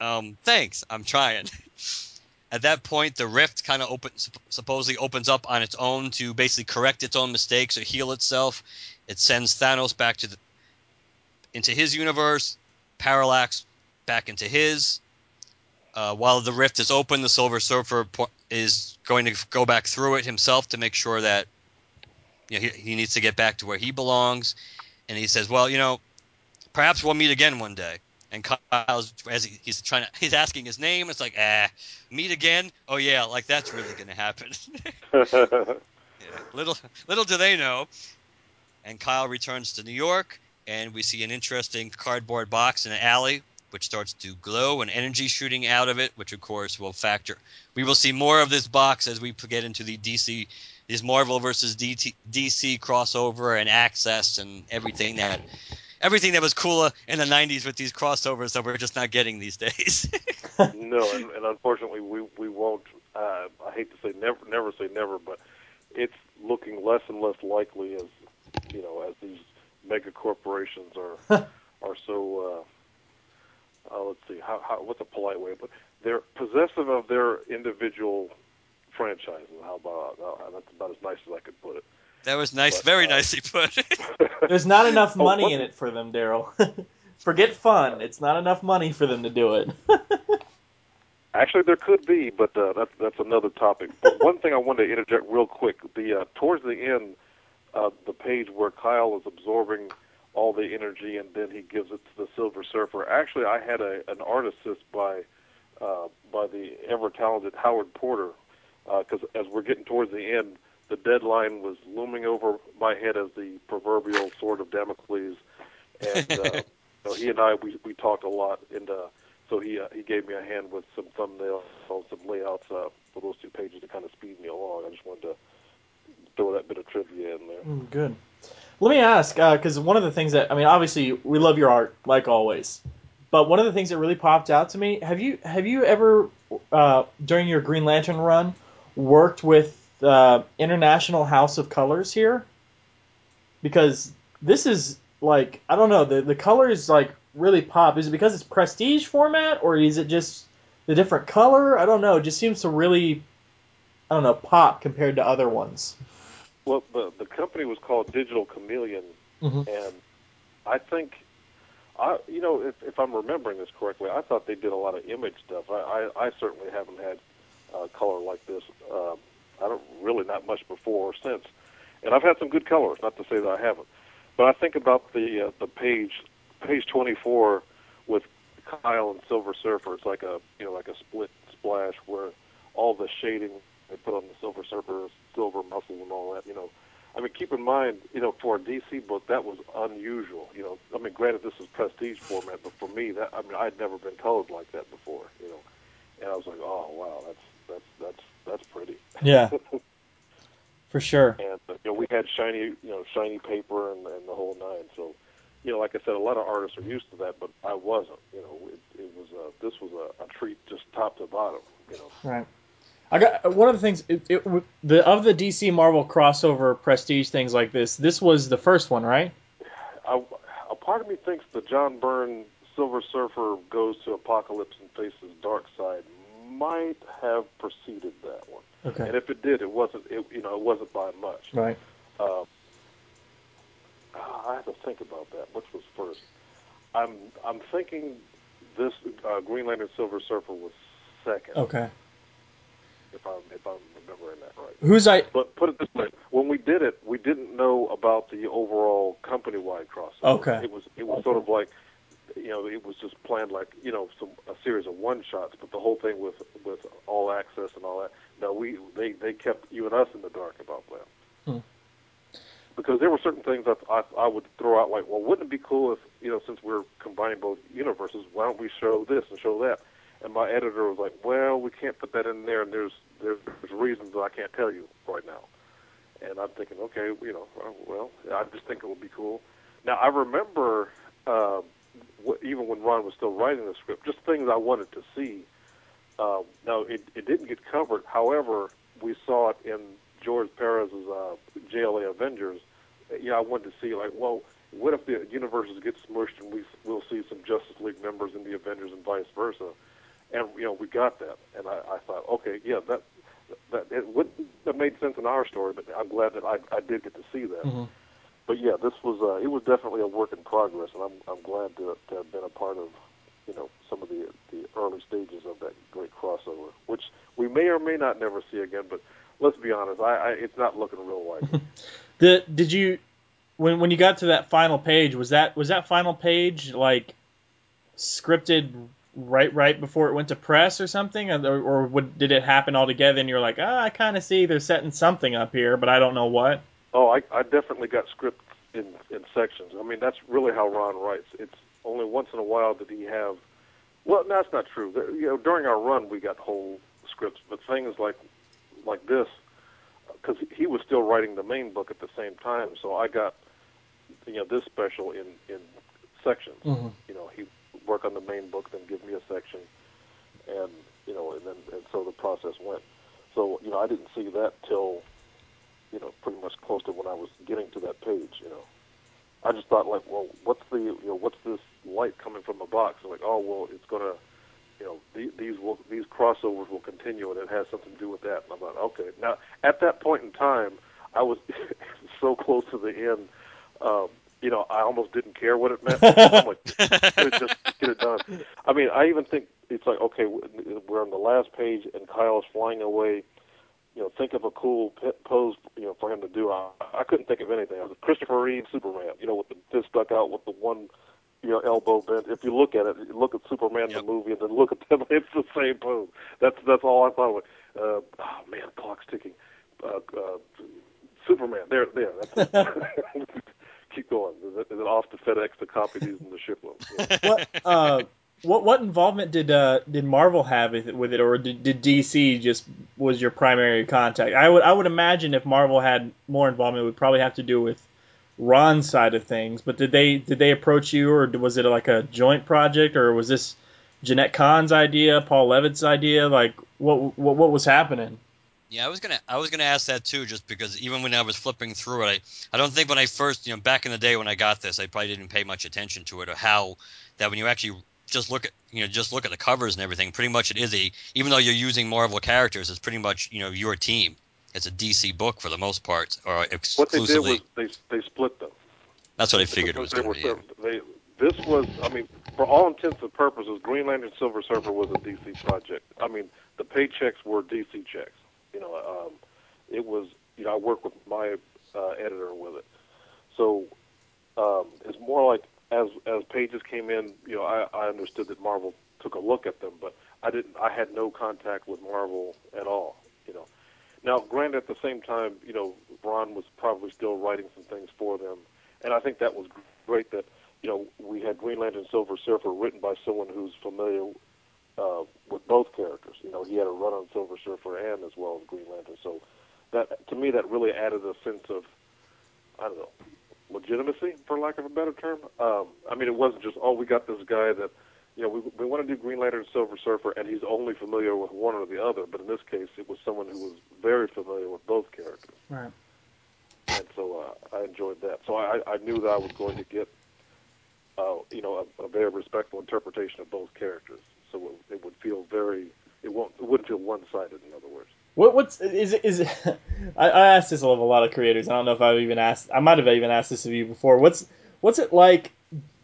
[SPEAKER 3] um, thanks. I'm trying. At that point, the rift kind of opens, supposedly opens up on its own to basically correct its own mistakes or heal itself. It sends Thanos back to the, into his universe, Parallax back into his. Uh, while the rift is open, the Silver Surfer po- is going to go back through it himself to make sure that you know, he, he needs to get back to where he belongs. And he says, "Well, you know, perhaps we'll meet again one day." And Kyle's as he, he's trying to, he's asking his name. It's like, ah, meet again? Oh yeah, like that's really going to happen. Yeah, little little do they know. And Kyle returns to New York, and we see an interesting cardboard box in an alley, which starts to glow and energy shooting out of it, which of course will factor. We will see more of this box as we get into the DC, these Marvel versus DT, DC crossover and access and everything that. Everything that was cooler in the '90s with these crossovers that we're just not getting these days.
[SPEAKER 4] no, and, and unfortunately, we we won't. Uh, I hate to say never, never say never, but it's looking less and less likely as you know as these mega corporations are are so. Uh, let's see, how, how what's a polite way? But they're possessive of their individual franchises. How about uh, that's about as nice as I could put it.
[SPEAKER 3] that was nice,
[SPEAKER 4] But,
[SPEAKER 3] very
[SPEAKER 4] uh,
[SPEAKER 3] nicely put.
[SPEAKER 2] There's not enough
[SPEAKER 4] Oh,
[SPEAKER 2] money
[SPEAKER 4] what-
[SPEAKER 2] in it for them, Darryl. Forget fun. It's not enough money for them to do it.
[SPEAKER 4] Actually, there could be, but uh, that's that's another topic. But one thing I wanted to interject real quick: the uh, towards the end, uh, the page where Kyle is absorbing all the energy and then he gives it to the Silver Surfer. Actually, I had a an art assist by uh, by the ever talented Howard Porter because as we're getting towards the end, the deadline was looming over my head as the proverbial sword of Damocles, and uh, so he and I we we talked a lot and. Uh, so he uh, he gave me a hand with some thumbnails, some layouts uh, for those two pages to kind of speed me along. I just wanted to throw that bit of trivia in there.
[SPEAKER 2] Mm, Good. Let me ask, because one of the things that I mean, obviously, we love your art like always, but one of the things that really popped out to me have you have you ever uh, during your Green Lantern run worked with uh, International House of Colors here? Because this is like I don't know the the colors like really pop. Is it because it's prestige format or is it just the different color? I don't know. It just seems to really I don't know pop compared to other ones.
[SPEAKER 4] Well, the the company was called Digital Chameleon,
[SPEAKER 2] Mhm.
[SPEAKER 4] and I think, I you know, if if I'm remembering this correctly, I thought they did a lot of image stuff. I I, I certainly haven't had uh, color like this. Um, I don't really not much before or since, and I've had some good colors. Not to say that I haven't, but I think about the uh, the page page 24 with Kyle and Silver Surfer. It's like a you know like a split splash where all the shading they put on the Silver Surfer, silver muscles and all that. You know, I mean, keep in mind, you know, for a DC book that was unusual. You know, I mean, granted this is prestige format, but for me, that I mean, I'd never been colored like that before. You know, and I was like, oh wow, that's that's that's that's pretty.
[SPEAKER 2] Yeah. For sure.
[SPEAKER 4] and uh, you know, we had shiny, you know, shiny paper and, and the whole nine. So, you know, like I said, a lot of artists are used to that, but I wasn't. You know, it, it was a, this was a, a treat just top to bottom. You know.
[SPEAKER 2] Right. I got one of the things it, it, the of the DC Marvel crossover prestige things like this. This was the first one, right?
[SPEAKER 4] I, a part of me thinks the John Byrne Silver Surfer goes to Apokolips and faces Dark Side might have preceded that one.
[SPEAKER 2] Okay.
[SPEAKER 4] And if it did, it wasn't. It, you know, it wasn't by much.
[SPEAKER 2] Right.
[SPEAKER 4] Um, I have to think about that. Which was first? I'm I'm thinking this uh, Green Lantern Silver Surfer was second.
[SPEAKER 2] Okay.
[SPEAKER 4] If I'm if I'm remembering that right.
[SPEAKER 2] Who's I?
[SPEAKER 4] But put it this way: when we did it, we didn't know about the overall company-wide crossover.
[SPEAKER 2] Okay.
[SPEAKER 4] It was it was sort of like, you know, it was just planned like you know some a series of one shots, but the whole thing with with all access and all that. No, we they they kept you and us in the dark about that.
[SPEAKER 2] Hmm.
[SPEAKER 4] Because there were certain things that I I would throw out like, well, wouldn't it be cool if you know since we're combining both universes, why don't we show this and show that? And my editor was like, well, we can't put that in there, and there's there's, reasons that I can't tell you right now. And I'm thinking, okay, you know, uh, well, I just think it would be cool. Now I remember, uh, wh- even when Ron was still writing the script, just things I wanted to see. Uh, now it, it didn't get covered. However, we saw it in George Perez's uh, JLA Avengers. You know, I wanted to see like, well, what if the universes get smushed and we we'll see some Justice League members in the Avengers and vice versa? And you know, we got that, and I, I thought, okay, yeah, that that it wouldn't have made sense in our story, but I'm glad that I, I did get to see that.
[SPEAKER 2] Mhm.
[SPEAKER 4] But yeah, this was uh, it was definitely a work in progress, and I'm I'm glad to, to have been a part of you know some of the the early stages of that great crossover, which we may or may not never see again. But let's be honest, I, I it's not looking real likely.
[SPEAKER 2] The did you when when you got to that final page was that was that final page like scripted right right before it went to press or something or, or would, did it happen all together and you're like ah I kind of see they're setting something up here but I don't know what
[SPEAKER 4] Oh, I, I definitely got scripts in in sections. I mean, that's really how Ron writes. It's only once in a while did he have. Well, no, that's not true. There- You know, during our run, we got whole scripts, but things like like this, because he was still writing the main book at the same time. So I got, you know, this special in in sections.
[SPEAKER 2] Mhm.
[SPEAKER 4] You know, he would work on the main book, then give me a section, and you know, and then and so the process went. So you know, I didn't see that till you know, pretty much close to when I was getting to that page, you know. I just thought like, well, what's the, you know, what's this light coming from the box? And like, oh, well, it's gonna, you know, these, these will, these crossovers will continue, and it has something to do with that. And I thought, okay. Now, at that point in time, I was so close to the end. Um, you know, I almost didn't care what it meant. I'm like, just get it done. I mean, I even think it's like, okay, we're on the last page, and Kyle's flying away you know, think of a cool pose, you know, for him to do. I, I couldn't think of anything. It was Christopher Reeve Superman, you know, with the fist stuck out with the one, you know, elbow bent. If you look at it, look at Superman
[SPEAKER 3] Yep.
[SPEAKER 4] the movie, and then look at them. It's the same pose. That's that's all I thought. Of. Uh, oh man, clock's ticking. Uh, uh, Superman, there, there. That's it. Keep going. Is it, is it off to FedEx to copy these in the shipload? Yeah.
[SPEAKER 2] what uh what what involvement did uh did Marvel have with it, with it or did, did DC just was your primary contact I would I would imagine if Marvel had more involvement it would probably have to do with Ron's side of things but did they did they approach you or was it like a joint project or was this Jenette Kahn's idea Paul Levitz's idea like what what what was happening
[SPEAKER 3] Yeah, I was gonna I was gonna ask that too, just because even when I was flipping through it, I, I don't think when I first you know back in the day when I got this, I probably didn't pay much attention to it or how that when you actually just look at you know just look at the covers and everything, pretty much it is a even though you're using Marvel characters, it's pretty much you know your team. It's a DC book for the most part, or exclusively.
[SPEAKER 4] What they did was they they split them.
[SPEAKER 3] that's what I figured it was going to be. yeah.
[SPEAKER 4] sort of- they, this was, I mean, for all intents and purposes, Green Lantern Silver Surfer was a DC project. I mean, the paychecks were DC checks. You know, um, it was, you know, I work with my uh, editor with it. So um, it's more like as as pages came in, you know, I, I understood that Marvel took a look at them, but I didn't. I had no contact with Marvel at all. You know. Now, granted, at the same time, you know, Ron was probably still writing some things for them, and I think that was great that you know we had Green Lantern Silver Surfer written by someone who's familiar uh, with both characters. You know, he had a run on Silver Surfer and as well as Green Lantern, so that to me that really added a sense of I don't know legitimacy, for lack of a better term. Um, I mean, it wasn't just oh we got this guy that you know, we, we want to do Green Lantern and Silver Surfer, and he's only familiar with one or the other. But in this case, it was someone who was very familiar with both characters.
[SPEAKER 2] Right.
[SPEAKER 4] And so uh, I enjoyed that. So I, I knew that I was going to get, uh, you know, a, a very respectful interpretation of both characters. So it, it would feel very, it won't, it wouldn't feel one-sided. In other words.
[SPEAKER 2] What what's is is I, I asked this of a lot of creators. I don't know if I've even asked. I might have even asked this of you before. What's what's it like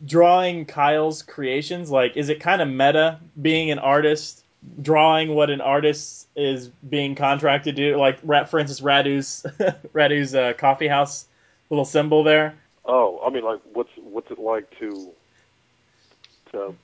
[SPEAKER 2] drawing Kyle's creations? Like, is it kind of meta being an artist, drawing what an artist is being contracted to do? Like, for instance, Radu's Radu's uh, coffee house little symbol there.
[SPEAKER 4] Oh, I mean, like, what's what's it like to to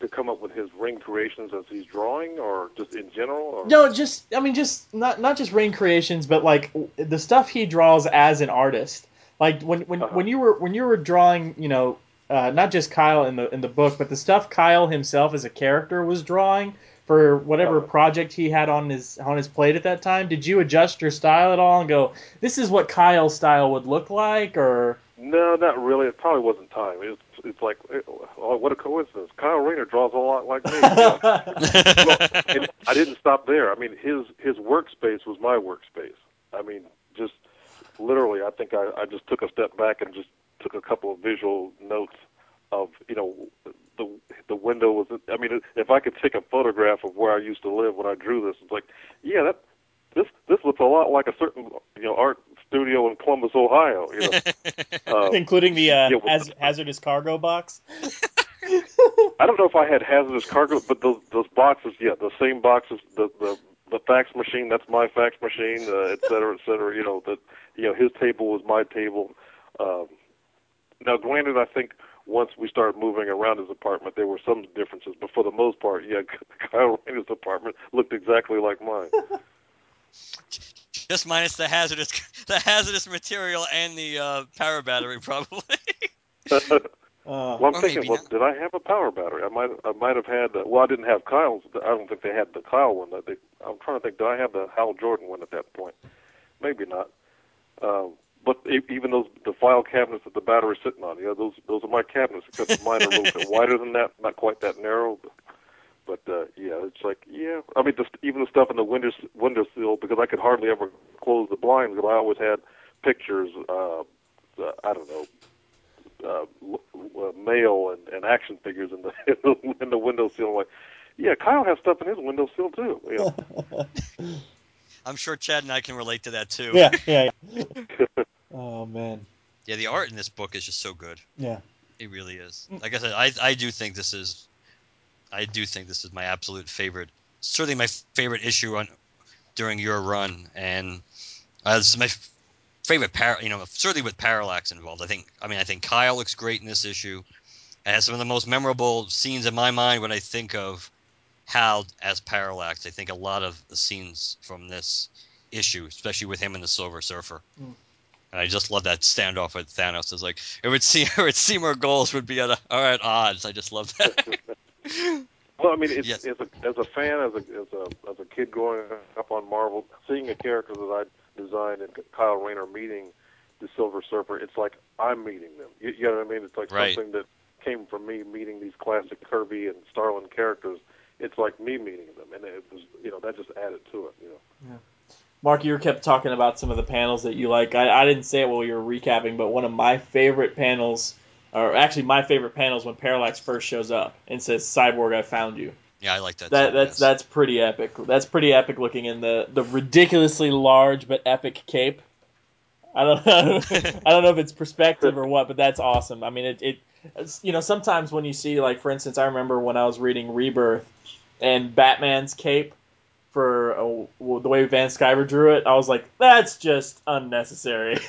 [SPEAKER 4] to come up with his ring creations as he's drawing, or just in general? Or?
[SPEAKER 2] No, just I mean, just not not just ring creations, but like the stuff he draws as an artist. Like when when, uh-huh. when you were when you were drawing, you know, uh, not just Kyle in the in the book, but the stuff Kyle himself as a character was drawing for whatever oh. project he had on his on his plate at that time. Did you adjust your style at all and go, "This is what Kyle's style would look like," or?
[SPEAKER 4] No, not really. It probably wasn't time. It's it's like, oh, what a coincidence. Kyle Rayner draws a lot like me. well, I didn't stop there. I mean, his his workspace was my workspace. I mean, just literally, I think I, I just took a step back and just took a couple of visual notes of you know the the window was. I mean, if I could take a photograph of where I used to live when I drew this, it's like, yeah, that this this looks a lot like a certain you know art studio in Columbus, Ohio. You know,
[SPEAKER 2] uh, including the uh, yeah, haz- hazardous cargo box.
[SPEAKER 4] I don't know if I had hazardous cargo, but those those boxes, yeah, the same boxes, the the the fax machine, that's my fax machine, uh, et cetera, et cetera. You know that you know his table was my table. Um, now, granted, I think once we started moving around his apartment, there were some differences, but for the most part, yeah, Kyle Rayner's apartment looked exactly like mine.
[SPEAKER 3] Just minus the hazardous, the hazardous material and the uh, power battery, probably.
[SPEAKER 4] Uh, well, I'm thinking, well, not. did I have a power battery? I might, I might have had. Uh, well, I didn't have Kyle's. I don't think they had the Kyle one. They, I'm trying to think. Did I have the Hal Jordan one at that point? Maybe not. Uh, but even those the file cabinets that the battery's sitting on, yeah, those those are my cabinets. Except mine are a little bit wider than that, not quite that narrow. But, but uh, yeah, it's like yeah. I mean, just even the stuff in the window windowsill because I could hardly ever close the blinds. because I always had pictures. Uh, uh, I don't know. Uh, uh, mail and, and action figures in the in the windowsill. Like, yeah, Kyle has stuff in his windowsill too. You know?
[SPEAKER 3] I'm sure Chad and I can relate to that too.
[SPEAKER 2] Yeah, yeah. yeah. oh man.
[SPEAKER 3] Yeah, the art in this book is just so good.
[SPEAKER 2] Yeah.
[SPEAKER 3] It really is. Like I said, I I do think this is, I do think this is my absolute favorite. Certainly my favorite issue on during your run, and uh, this is my favorite par. You know, certainly with Parallax involved. I think. I mean, I think Kyle looks great in this issue. It has some of the most memorable scenes in my mind when I think of Hal as Parallax. I think a lot of the scenes from this issue, especially with him and the Silver Surfer. Mm. And I just love that standoff with Thanos. It's like it would see it would Seymour goals would be at a, all right odds. I just love that.
[SPEAKER 4] well, I mean, it's, yes. as a as a fan, as a as a as a kid growing up on Marvel, seeing a character that I designed and Kyle Rayner meeting the Silver Surfer, it's like I'm meeting them. You, you know what I mean? It's like right. something that came from me meeting these classic Kirby and Starlin characters it's like me meeting them, and it was you know that just added to it. You know.
[SPEAKER 2] Yeah. Mark, you kept talking about some of the panels that you like. I, I didn't say it while you were recapping, but one of my favorite panels, or actually my favorite panels, when Parallax first shows up and says, "Cyborg, I found you."
[SPEAKER 3] Yeah, I like that.
[SPEAKER 2] That too, that's yes. that's pretty epic. That's pretty epic looking in the the ridiculously large but epic cape. I don't know. I don't know if it's perspective or what, but that's awesome. I mean, it, it you know sometimes when you see like for instance, I remember when I was reading Rebirth and Batman's cape for uh, the way Van Sciver drew it, I was like, that's just unnecessary.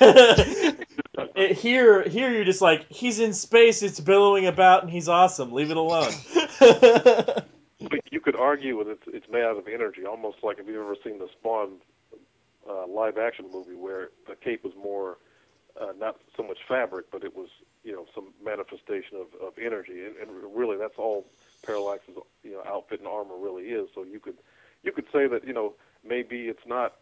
[SPEAKER 2] it, it, here, here you're just like he's in space. It's billowing about, and he's awesome. Leave it alone.
[SPEAKER 4] but you could argue that it's, it's made out of energy, almost like if you've ever seen the Spawn uh, live action movie where the cape was more uh, not so much fabric, but it was you know some manifestation of, of energy, and, and really that's all Parallax's you know outfit and armor really is. So you could you could say that you know maybe it's not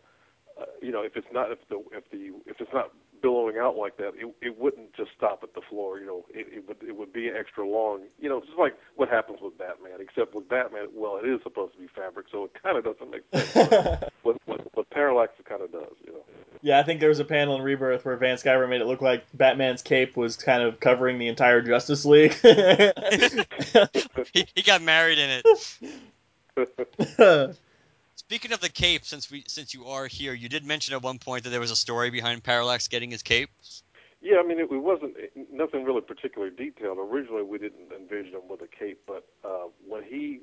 [SPEAKER 4] uh, you know if it's not if the if the if it's not billowing out like that, it, it wouldn't just stop at the floor. You know, it, it would it would be extra long. You know, just like what happens with Batman. Except with Batman, well, it is supposed to be fabric, so it kind of doesn't make sense. but, what what Parallax kind of does, you know.
[SPEAKER 2] Yeah, I think there was a panel in Rebirth where Van Sciver made it look like Batman's cape was kind of covering the entire Justice League.
[SPEAKER 3] he, he got married in it. Speaking of the cape, since we since you are here, you did mention at one point that there was a story behind Parallax getting his cape.
[SPEAKER 4] Yeah, I mean it, it wasn't nothing really particularly detailed. Originally, we didn't envision him with a cape, but uh, when he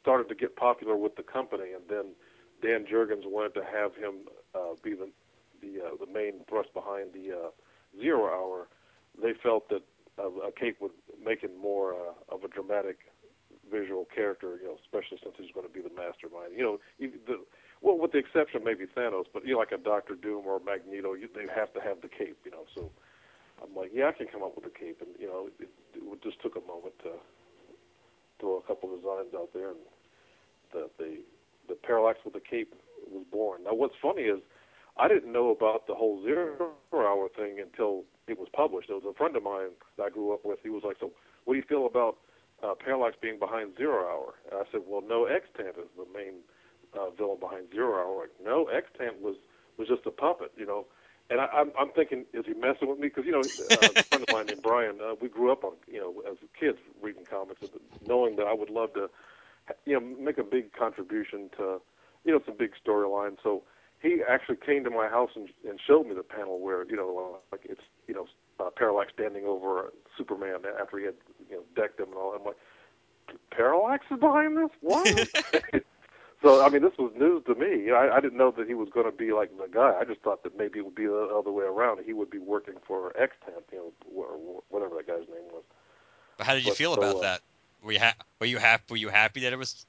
[SPEAKER 4] started to get popular with the company, and then Dan Jurgens wanted to have him uh, be the the uh, the main thrust behind the uh, Zero Hour, they felt that uh, a cape would make him more uh, of a dramatic visual character, you know, especially since he's going to be the mastermind. You know, the, well, with the exception maybe Thanos, but you know, like a Doctor Doom or Magneto, you, they have to have the cape, you know. So I'm like, yeah, I can come up with a cape, and you know, it, it just took a moment to throw a couple designs out there, and the the the parallax with the cape was born. Now, what's funny is I didn't know about the whole zero hour thing until it was published. There was a friend of mine that I grew up with. He was like, "So, what do you feel about uh, Parallax being behind Zero Hour. And I said, well, no, Extant is the main uh, villain behind Zero Hour. Like, no, Extant was was just a puppet, you know. And I, I'm I'm thinking, is he messing with me? Because you know, uh, a friend of mine named Brian, uh, we grew up on you know as kids reading comics, knowing that I would love to, you know, make a big contribution to, you know, some big storyline. So he actually came to my house and, and showed me the panel where you know, like it's you know, uh, Parallax standing over Superman after he had you know decked him and all. I'm like, Parallax is behind this? What? so I mean, this was news to me. I, I didn't know that he was going to be like the guy. I just thought that maybe it would be the other way around. He would be working for Extant, you know, or whatever that guy's name was.
[SPEAKER 3] But how did you
[SPEAKER 4] But
[SPEAKER 3] feel
[SPEAKER 4] so,
[SPEAKER 3] about
[SPEAKER 4] uh,
[SPEAKER 3] that? Were you ha- were you happy? Were you happy that it was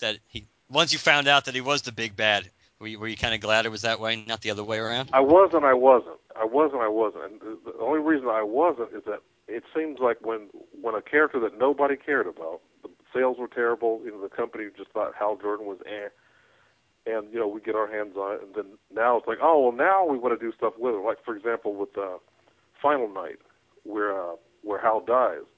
[SPEAKER 3] that he once you found out that he was the big bad? Were you, were you kind of glad it was that way, not the other way around?
[SPEAKER 4] I was and I wasn't. I was and I wasn't. And the, the only reason I wasn't is that it seems like when when a character that nobody cared about, the sales were terrible. You know, the company just thought Hal Jordan was eh, and you know we get our hands on it, and then now it's like, oh well, now we want to do stuff with it. Like for example, with uh, Final Night, where uh, where Hal dies,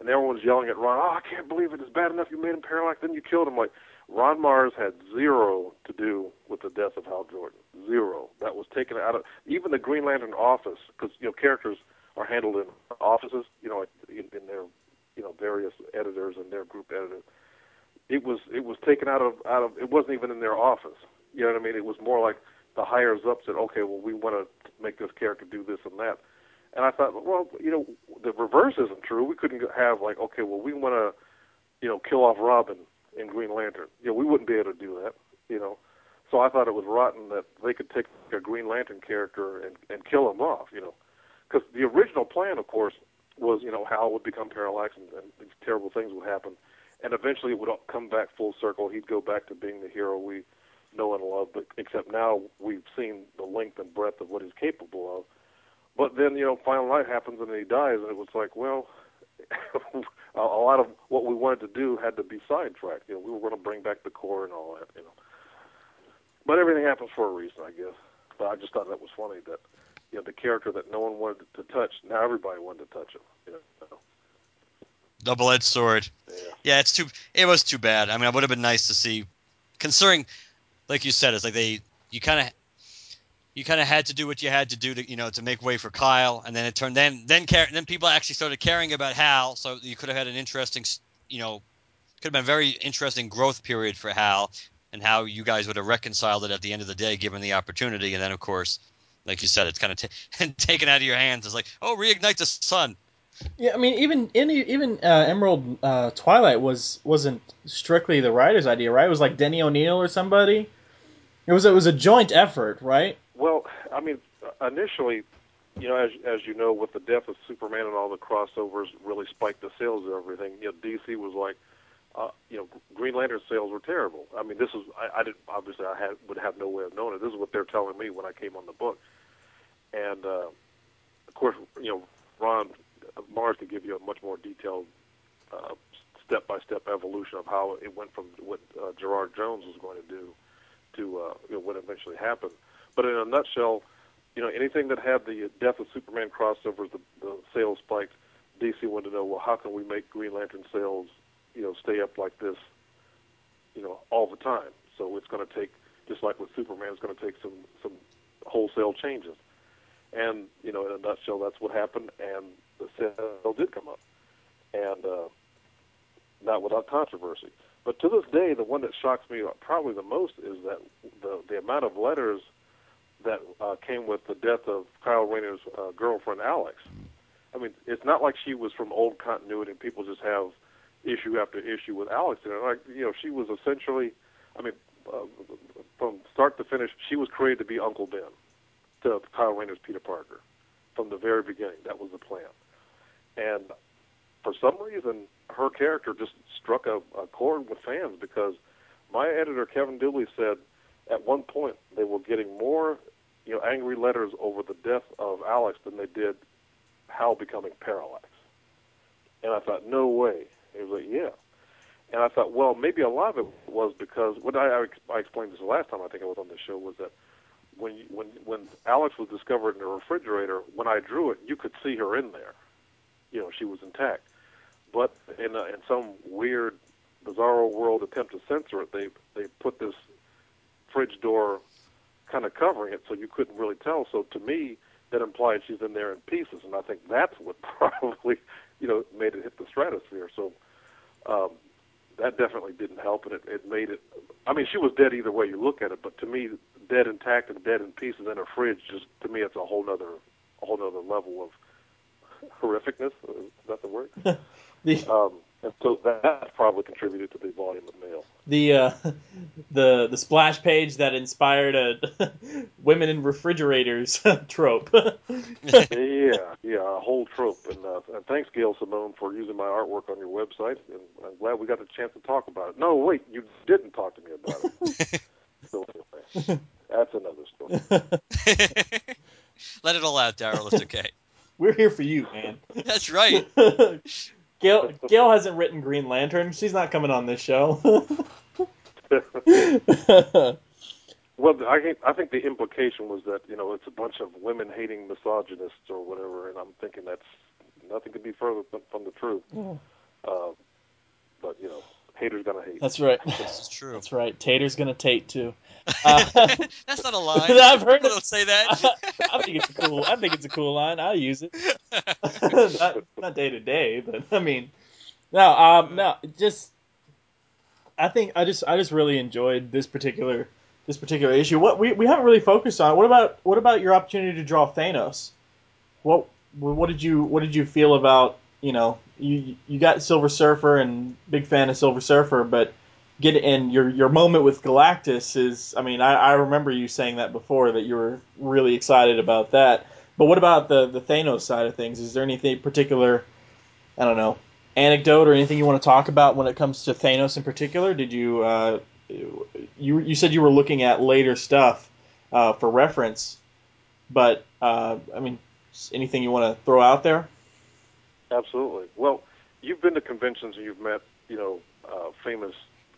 [SPEAKER 4] and everyone's yelling at Ron, oh I can't believe it. It's bad enough you made him paralyzed, then you killed him. Like Ron Marz had zero to do with the death of Hal Jordan. Zero. That was taken out of even the Green Lantern office because you know characters are handled in offices. You know, in, in their you know various editors and their group editors. It was it was taken out of out of it wasn't even in their office. You know what I mean? It was more like the hires up said, okay, well we want to make this character do this and that. And I thought, well, you know, the reverse isn't true. We couldn't have like, okay, well we want to, you know, kill off Robin in Green Lantern. You know, we wouldn't be able to do that. You know, so I thought it was rotten that they could take a Green Lantern character and and kill him off. You know, because the original plan, of course, was you know Hal would become paralyzed and, and these terrible things would happen, and eventually it would come back full circle. He'd go back to being the hero we know and love, but except now we've seen the length and breadth of what he's capable of. But then you know, Final Night happens and he dies, and it was like, well, a, lot of what we wanted to do had to be sidetracked. You know, we were going to bring back the Corps and all that. You know, but everything happens for a reason, I guess. But I just thought that was funny that you know the character that no one wanted to touch, now everybody wanted to touch him. You know,
[SPEAKER 3] Double edged sword.
[SPEAKER 4] yeah.
[SPEAKER 3] Yeah, it's too. It was too bad. I mean, it would have been nice to see, considering, like you said, it's like they you kind of you kind of had to do what you had to do to you know to make way for Kyle, and then it turned then then care, then people actually started caring about Hal, so you could have had an interesting you know could have been a very interesting growth period for Hal, and how you guys would have reconciled it at the end of the day, given the opportunity, and then of course. Like you said, it's kind of t- taken out of your hands. It's like, oh, reignite the sun.
[SPEAKER 2] Yeah, I mean, even any, even uh, Emerald uh, Twilight was wasn't strictly the writer's idea, right? It was like Denny O'Neil or somebody. It was it was a joint effort, right?
[SPEAKER 4] Well, I mean, initially, you know, as as you know, with the death of Superman and all the crossovers, really spiked the sales of everything. You know, DC was like, uh, you know, Green Lantern sales were terrible. I mean, this is I, I didn't obviously I had would have no way of knowing it. This is what they're telling me when I came on the book, and uh, of course, you know, Ron Marz could give you a much more detailed uh, step-by-step evolution of how it went from what uh, Gerard Jones was going to do to uh, you know, what eventually happened. But in a nutshell, you know, anything that had the death of Superman crossovers, the, the sales spiked. DC wanted to know, well, how can we make Green Lantern sales, you know, stay up like this, you know, all the time? So it's going to take, just like with Superman, it's going to take some some wholesale changes. And you know, in a nutshell, that's what happened, and the sale did come up, and uh, not without controversy. But to this day, the one that shocks me probably the most is that the the amount of letters that uh, came with the death of Kyle Rayner's uh, girlfriend Alex. I mean, it's not like she was from old continuity and people just have issue after issue with Alex. And like, you know, she was essentially, I mean, uh, from start to finish, she was created to be Uncle Ben to Kyle Rayner's Peter Parker from the very beginning. That was the plan. And for some reason, her character just struck a, a chord with fans because my editor Kevin Dooley said at one point they were getting more you know, angry letters over the death of Alex than they did Hal becoming Parallax. And I thought, no way. He was like, yeah. And I thought, well, maybe a lot of it was because what I, I explained this last time I think I was on the show was that when when when Alex was discovered in the refrigerator, when I drew it, you could see her in there. You know, she was intact. But in a, in some weird, bizarro world attempt to censor it, they they put this fridge door kind of covering it, so you couldn't really tell. So to me, that implied she's in there in pieces, and I think that's what probably, you know, made it hit the stratosphere. So um, that definitely didn't help, and it, it made it. I mean, she was dead either way you look at it, but to me, dead intact and dead in pieces in a fridge, just to me, it's a whole other, a whole other level of horrificness. Is that the word?
[SPEAKER 2] the
[SPEAKER 4] um, and so that probably contributed to the volume of mail.
[SPEAKER 2] The uh, the the splash page that inspired a women in refrigerators trope.
[SPEAKER 4] yeah, yeah, a whole trope. And, uh, and thanks, Gail Simone, for using my artwork on your website. And I'm glad we got the chance to talk about it. No, wait, you didn't talk to me about it. so anyway, that's another story.
[SPEAKER 3] Let it all out, Darryl. It's okay.
[SPEAKER 2] We're here for you, man.
[SPEAKER 3] That's right.
[SPEAKER 2] Gail Gail hasn't written Green Lantern. She's not coming on this show.
[SPEAKER 4] well, I I think the implication was that you know it's a bunch of women hating misogynists or whatever, and I'm thinking that's nothing could be further from the truth. Uh, but you know, haters gonna hate.
[SPEAKER 2] That's right.
[SPEAKER 3] This is true.
[SPEAKER 2] That's right. Tater's gonna tate too. Uh,
[SPEAKER 3] That's not a line.
[SPEAKER 2] I've heard
[SPEAKER 3] People
[SPEAKER 2] it.
[SPEAKER 3] don't say that.
[SPEAKER 2] I think it's a cool. I think it's a cool line. I use it. not not day to day, but I mean, no, um, no, just I think I just I just really enjoyed this particular this particular issue. What we, we haven't really focused on. What about what about your opportunity to draw Thanos? What what did you what did you feel about you know you you got Silver Surfer and big fan of Silver Surfer, but get and your your moment with Galactus is I mean I, I remember you saying that before that you were really excited about that. But what about the the Thanos side of things? Is there anything particular I don't know anecdote or anything you want to talk about when it comes to Thanos in particular? Did you uh, you you said you were looking at later stuff uh, for reference, but uh, I mean anything you want to throw out there?
[SPEAKER 4] Absolutely. Well, you've been to conventions and you've met you know uh, famous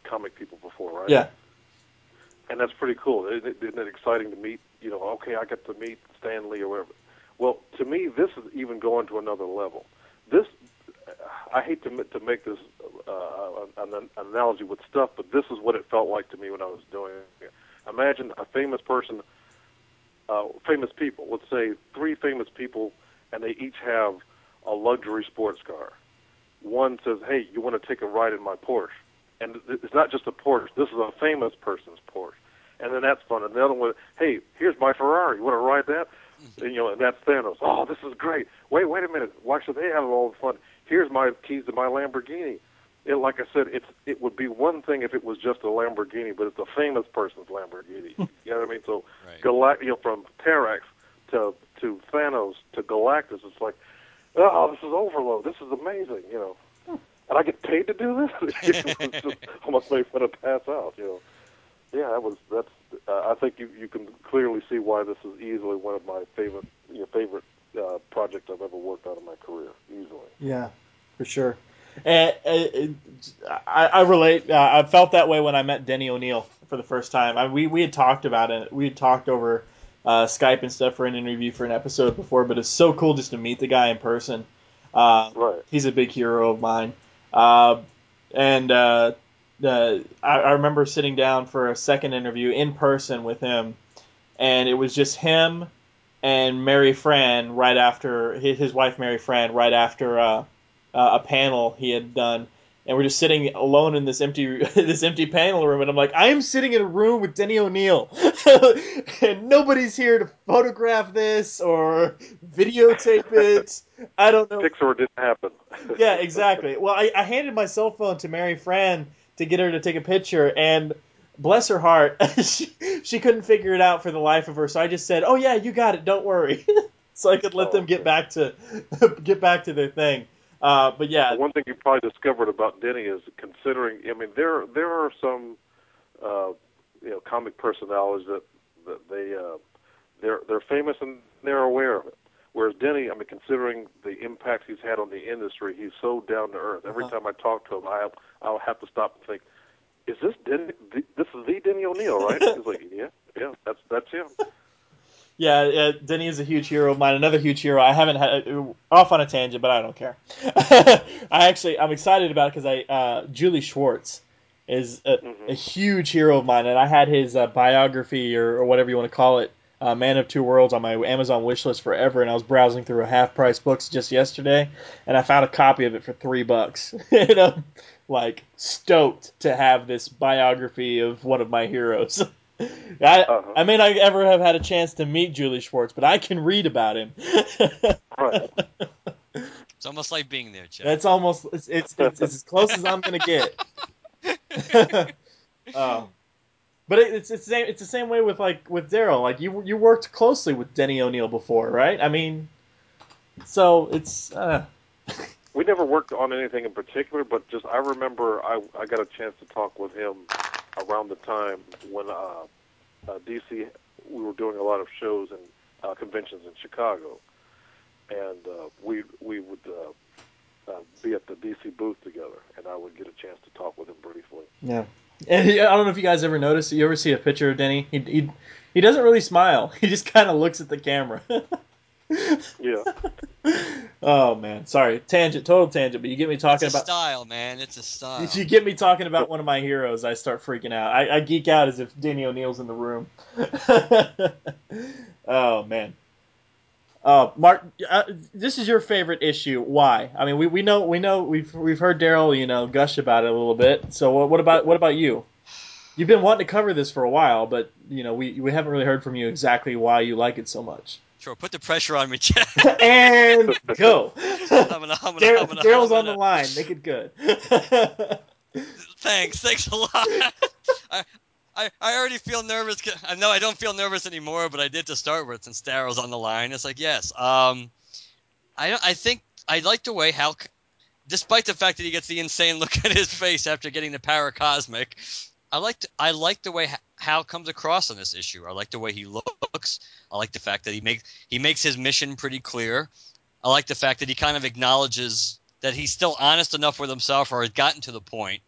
[SPEAKER 4] comic people before, right?
[SPEAKER 2] Yeah.
[SPEAKER 4] And that's pretty cool. Isn't it exciting to meet? You know, okay, I get to meet Stan Lee or whatever. Well, to me, this is even going to another level. This, I hate to to make this uh, an, an analogy with stuff, but this is what it felt like to me when I was doing it. Imagine a famous person, uh, famous people. Let's say three famous people, and they each have a luxury sports car. One says, "Hey, you want to take a ride in my Porsche?" And it's not just a Porsche. This is a famous person's Porsche, and then that's fun. And the other one, "Hey, here's my Ferrari. You want to ride that?" Mm-hmm. And, you know, and that's Thanos. Oh, this is great. Wait, wait a minute. Why should they have all the fun? Here's my keys to my Lamborghini. It, like I said, it's it would be one thing if it was just a Lamborghini, but it's a famous person's Lamborghini. you know what I mean? So,
[SPEAKER 3] Right.
[SPEAKER 4] Galact, you know, from Terrax to to Thanos to Galactus, it's like, oh, this is overload. This is amazing, you know. And I get paid to do this. it was just almost made me to pass out, you know. Yeah, that was that's. Uh, I think you you can clearly see why this is easily one of my favorite you know, favorite uh, projects I've ever worked on in my career, easily.
[SPEAKER 2] Yeah, for sure. And, and I, I relate. Uh, I felt that way when I met Denny O'Neil for the first time. I, we we had talked about it. We had talked over uh, Skype and stuff for an interview for an episode before, but it's so cool just to meet the guy in person. Uh,
[SPEAKER 4] Right.
[SPEAKER 2] he's a big hero of mine. Uh, and uh, the, I, I remember sitting down for a second interview in person with him, and it was just him and Mary Fran right after his, wife Mary Fran right after uh, uh, a panel he had done. And we're just sitting alone in this empty this empty panel room, and I'm like, I am sitting in a room with Denny O'Neil, and nobody's here to photograph this or videotape it. I don't know
[SPEAKER 4] Pixar didn't happen.
[SPEAKER 2] yeah, exactly. Well, I, I handed my cell phone to Mary Fran to get her to take a picture, and bless her heart, she, she couldn't figure it out for the life of her. So I just said, "Oh yeah, you got it. Don't worry," so I could let
[SPEAKER 4] Oh,
[SPEAKER 2] them get
[SPEAKER 4] okay.
[SPEAKER 2] back to get back to their thing. Uh, but yeah,
[SPEAKER 4] One thing you probably discovered about Denny is considering. I mean, there there are some, uh, you know, comic personalities that that they uh, they're they're famous and they're aware of it. Whereas Denny, I mean, considering the impact he's had on the industry, he's so down to earth. Every
[SPEAKER 2] Uh-huh.
[SPEAKER 4] time I talk to him, I I'll have to stop and think, is this Denny? This is the Denny O'Neil, right? He's like, yeah, yeah, that's that's him.
[SPEAKER 2] Yeah. Denny is a huge hero of mine. Another huge hero. I haven't had off on a tangent, but I don't care. I actually I'm excited about it because I uh, Julie Schwartz is a,
[SPEAKER 4] Mhm.
[SPEAKER 2] a huge hero of mine, and I had his uh, biography or, or whatever you want to call it, uh, Man of Two Worlds, on my Amazon wish list forever. And I was browsing through a half price books just yesterday, and I found a copy of it for three bucks. and I'm like stoked to have this biography of one of my heroes. I,
[SPEAKER 4] Uh-huh.
[SPEAKER 2] I may not ever have had a chance to meet Julie Schwartz, but I can read about him.
[SPEAKER 4] Right.
[SPEAKER 3] It's almost like being there, Jeff.
[SPEAKER 2] That's almost it's it's, it's, it's as close as I'm gonna get. oh, but it, it's it's the same it's the same way with like with Darryl. Like you you worked closely with Denny O'Neil before, right? I mean, so it's uh,
[SPEAKER 4] we never worked on anything in particular, but just I remember I I got a chance to talk with him around the time when uh, uh, DC we were doing a lot of shows and uh, conventions in Chicago, and uh, we we would uh, uh, be at the DC booth together, and I would get a chance to talk with him briefly.
[SPEAKER 2] yeah. And he, I don't know if you guys ever noticed. You ever see a picture of Denny? He he, he doesn't really smile. He just kind of looks at the camera.
[SPEAKER 4] Yeah,
[SPEAKER 2] oh man, sorry, tangent, total tangent. But you get me talking
[SPEAKER 3] it's a
[SPEAKER 2] about
[SPEAKER 3] style, man. It's a style.
[SPEAKER 2] If you get me talking about one of my heroes, I start freaking out. I, I geek out as if Danny O'Neil's in the room. oh man. Uh, Mark, uh, this is your favorite issue. Why? I mean, we, we know we know we've we've heard Darryl, you know, gush about it a little bit. So what, what about what about you? You've been wanting to cover this for a while, but you know we we haven't really heard from you exactly why you like it so much.
[SPEAKER 3] Sure, put the pressure on me, Jeff.
[SPEAKER 2] and go.
[SPEAKER 3] I'm gonna, I'm gonna,
[SPEAKER 2] Dar-
[SPEAKER 3] I'm gonna, Darryl's
[SPEAKER 2] on the line. Make it good.
[SPEAKER 3] Thanks, thanks a lot. I, I, I already feel nervous. I know I don't feel nervous anymore, but I did to start with since Darryl's on the line. It's like yes. Um, I I think I like the way Hal, despite the fact that he gets the insane look at his face after getting the power cosmic, I like I like the way Hal comes across on this issue. I like the way he looks. I like the fact that he makes he makes his mission pretty clear. I like the fact that he kind of acknowledges that he's still honest enough with himself, or has gotten to the point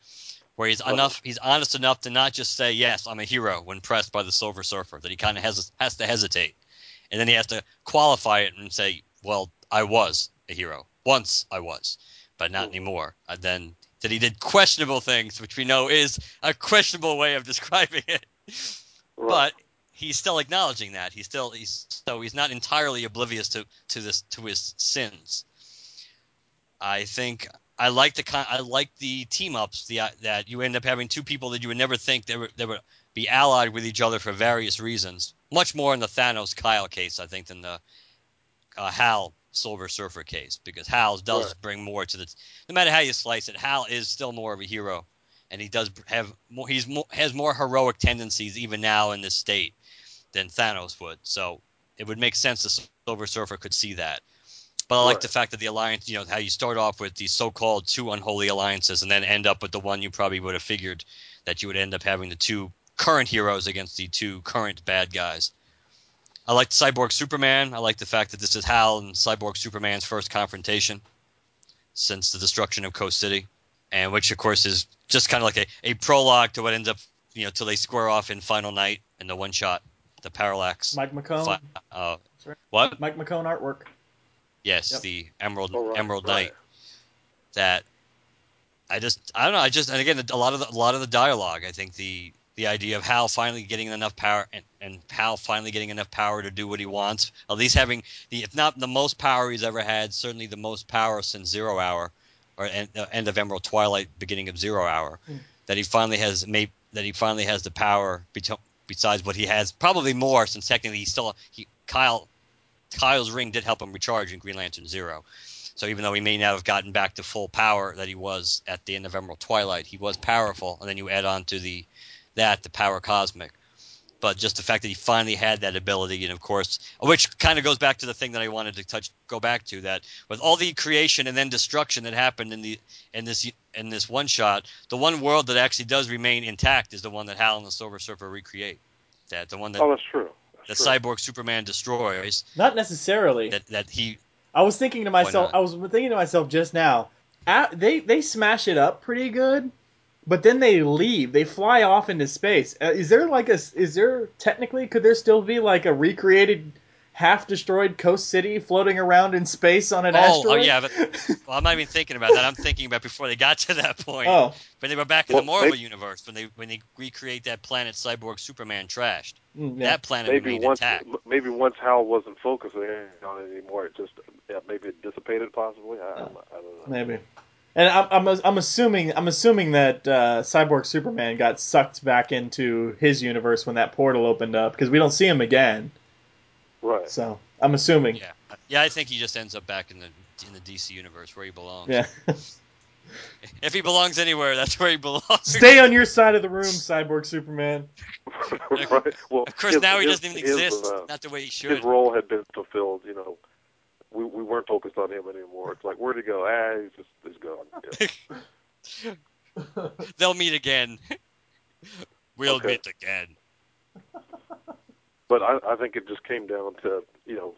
[SPEAKER 3] where he's enough he's honest enough to not just say yes i'm a hero when pressed by the silver surfer that he kind of has has to hesitate and then he has to qualify it and say well i was a hero once i was but not anymore and then that he did questionable things which we know is a questionable way of describing it
[SPEAKER 4] right.
[SPEAKER 3] but he's still acknowledging that he's still he's so he's not entirely oblivious to to this to his sins i think I like the I like the team ups the that you end up having two people that you would never think they would they would be allied with each other for various reasons. Much more in the Thanos Kyle case, I think, than the uh, Hal Silver Surfer case, because Hal does
[SPEAKER 4] Right.
[SPEAKER 3] bring more to the. No matter how you slice it, Hal is still more of a hero, and he does have more. He's more has more heroic tendencies even now in this state than Thanos would. So it would make sense the Silver Surfer could see that. But I like
[SPEAKER 4] Right.
[SPEAKER 3] the fact that the alliance, you know, how you start off with these so-called two unholy alliances, and then end up with the one you probably would have figured that you would end up having the two current heroes against the two current bad guys. I like Cyborg Superman. I like the fact that this is Hal and Cyborg Superman's first confrontation since the destruction of Coast City, and which of course is just kind of like a, a prologue to what ends up, you know, till they square off in Final Night in the one shot, the Parallax.
[SPEAKER 2] Mike McKone.
[SPEAKER 3] fi- uh,
[SPEAKER 2] right.
[SPEAKER 3] what?
[SPEAKER 2] Mike McKone artwork.
[SPEAKER 3] Yes,
[SPEAKER 2] Yep.
[SPEAKER 3] the Emerald
[SPEAKER 4] Oh, right,
[SPEAKER 3] Emerald
[SPEAKER 4] right.
[SPEAKER 3] Night. That I just I don't know. I just and again a lot of the, a lot of the dialogue. I think the the idea of Hal finally getting enough power and, and Hal finally getting enough power to do what he wants. At least having the if not the most power he's ever had, certainly the most power since Zero Hour, or end, uh, end of Emerald Twilight, beginning of Zero Hour.
[SPEAKER 2] Mm.
[SPEAKER 3] That he finally has made that he finally has the power beto- besides what he has, probably more since technically he still he Kyle Kyle's ring did help him recharge in Green Lantern Zero. So even though he may not have gotten back to full power that he was at the end of Emerald Twilight, he was powerful. And then you add on to the that the power cosmic. But just the fact that he finally had that ability, and of course, which kind of goes back to the thing that I wanted to touch, go back to that with all the creation and then destruction that happened in the in this in this one shot, the one world that actually does remain intact is the one that Hal and the Silver Surfer recreate. That the one that
[SPEAKER 4] Oh, that's true.
[SPEAKER 3] that
[SPEAKER 4] true.
[SPEAKER 3] Cyborg Superman destroys.
[SPEAKER 2] Not necessarily.
[SPEAKER 3] That that he
[SPEAKER 2] I was thinking to myself. I was thinking to myself just now. a they they smash it up pretty good, but then they leave. They fly off into space. Uh, is there like a? Is there technically? Could there still be like a recreated, half destroyed Coast City floating around in space on an
[SPEAKER 3] Oh, oh, yeah, but- well, I'm not even thinking about that. I'm thinking about before they got to that point.
[SPEAKER 2] oh,
[SPEAKER 3] When they were back in
[SPEAKER 4] Well,
[SPEAKER 3] the Marvel
[SPEAKER 4] maybe-
[SPEAKER 3] universe, when they when they recreate that planet Cyborg Superman trashed,
[SPEAKER 2] mm, yeah.
[SPEAKER 3] that planet
[SPEAKER 4] maybe
[SPEAKER 3] remained
[SPEAKER 4] once
[SPEAKER 3] intact.
[SPEAKER 4] maybe once Hal wasn't focusing on it anymore, it just yeah, maybe it dissipated possibly. I, I don't know.
[SPEAKER 2] Maybe. And I'm, I'm, I'm assuming I'm assuming that uh, Cyborg Superman got sucked back into his universe when that portal opened up because we don't see him again.
[SPEAKER 4] Right.
[SPEAKER 2] So I'm assuming.
[SPEAKER 3] Yeah, yeah, I think he just ends up back in the in the DC universe where he belongs.
[SPEAKER 2] Yeah.
[SPEAKER 3] If he belongs anywhere, that's where he belongs.
[SPEAKER 2] Stay on your side of the room, Cyborg Superman.
[SPEAKER 4] right. Well,
[SPEAKER 3] Of course,
[SPEAKER 4] his-
[SPEAKER 3] now he
[SPEAKER 4] his-
[SPEAKER 3] doesn't even
[SPEAKER 4] his,
[SPEAKER 3] exist.
[SPEAKER 4] uh,
[SPEAKER 3] not the way he should.
[SPEAKER 4] his role had been fulfilled. You know, we we weren't focused on him anymore. It's like where'd he go? Ah, he's just he's gone. Yeah.
[SPEAKER 3] They'll meet again. we'll
[SPEAKER 4] Okay.
[SPEAKER 3] meet again.
[SPEAKER 4] But I, I think it just came down to you know,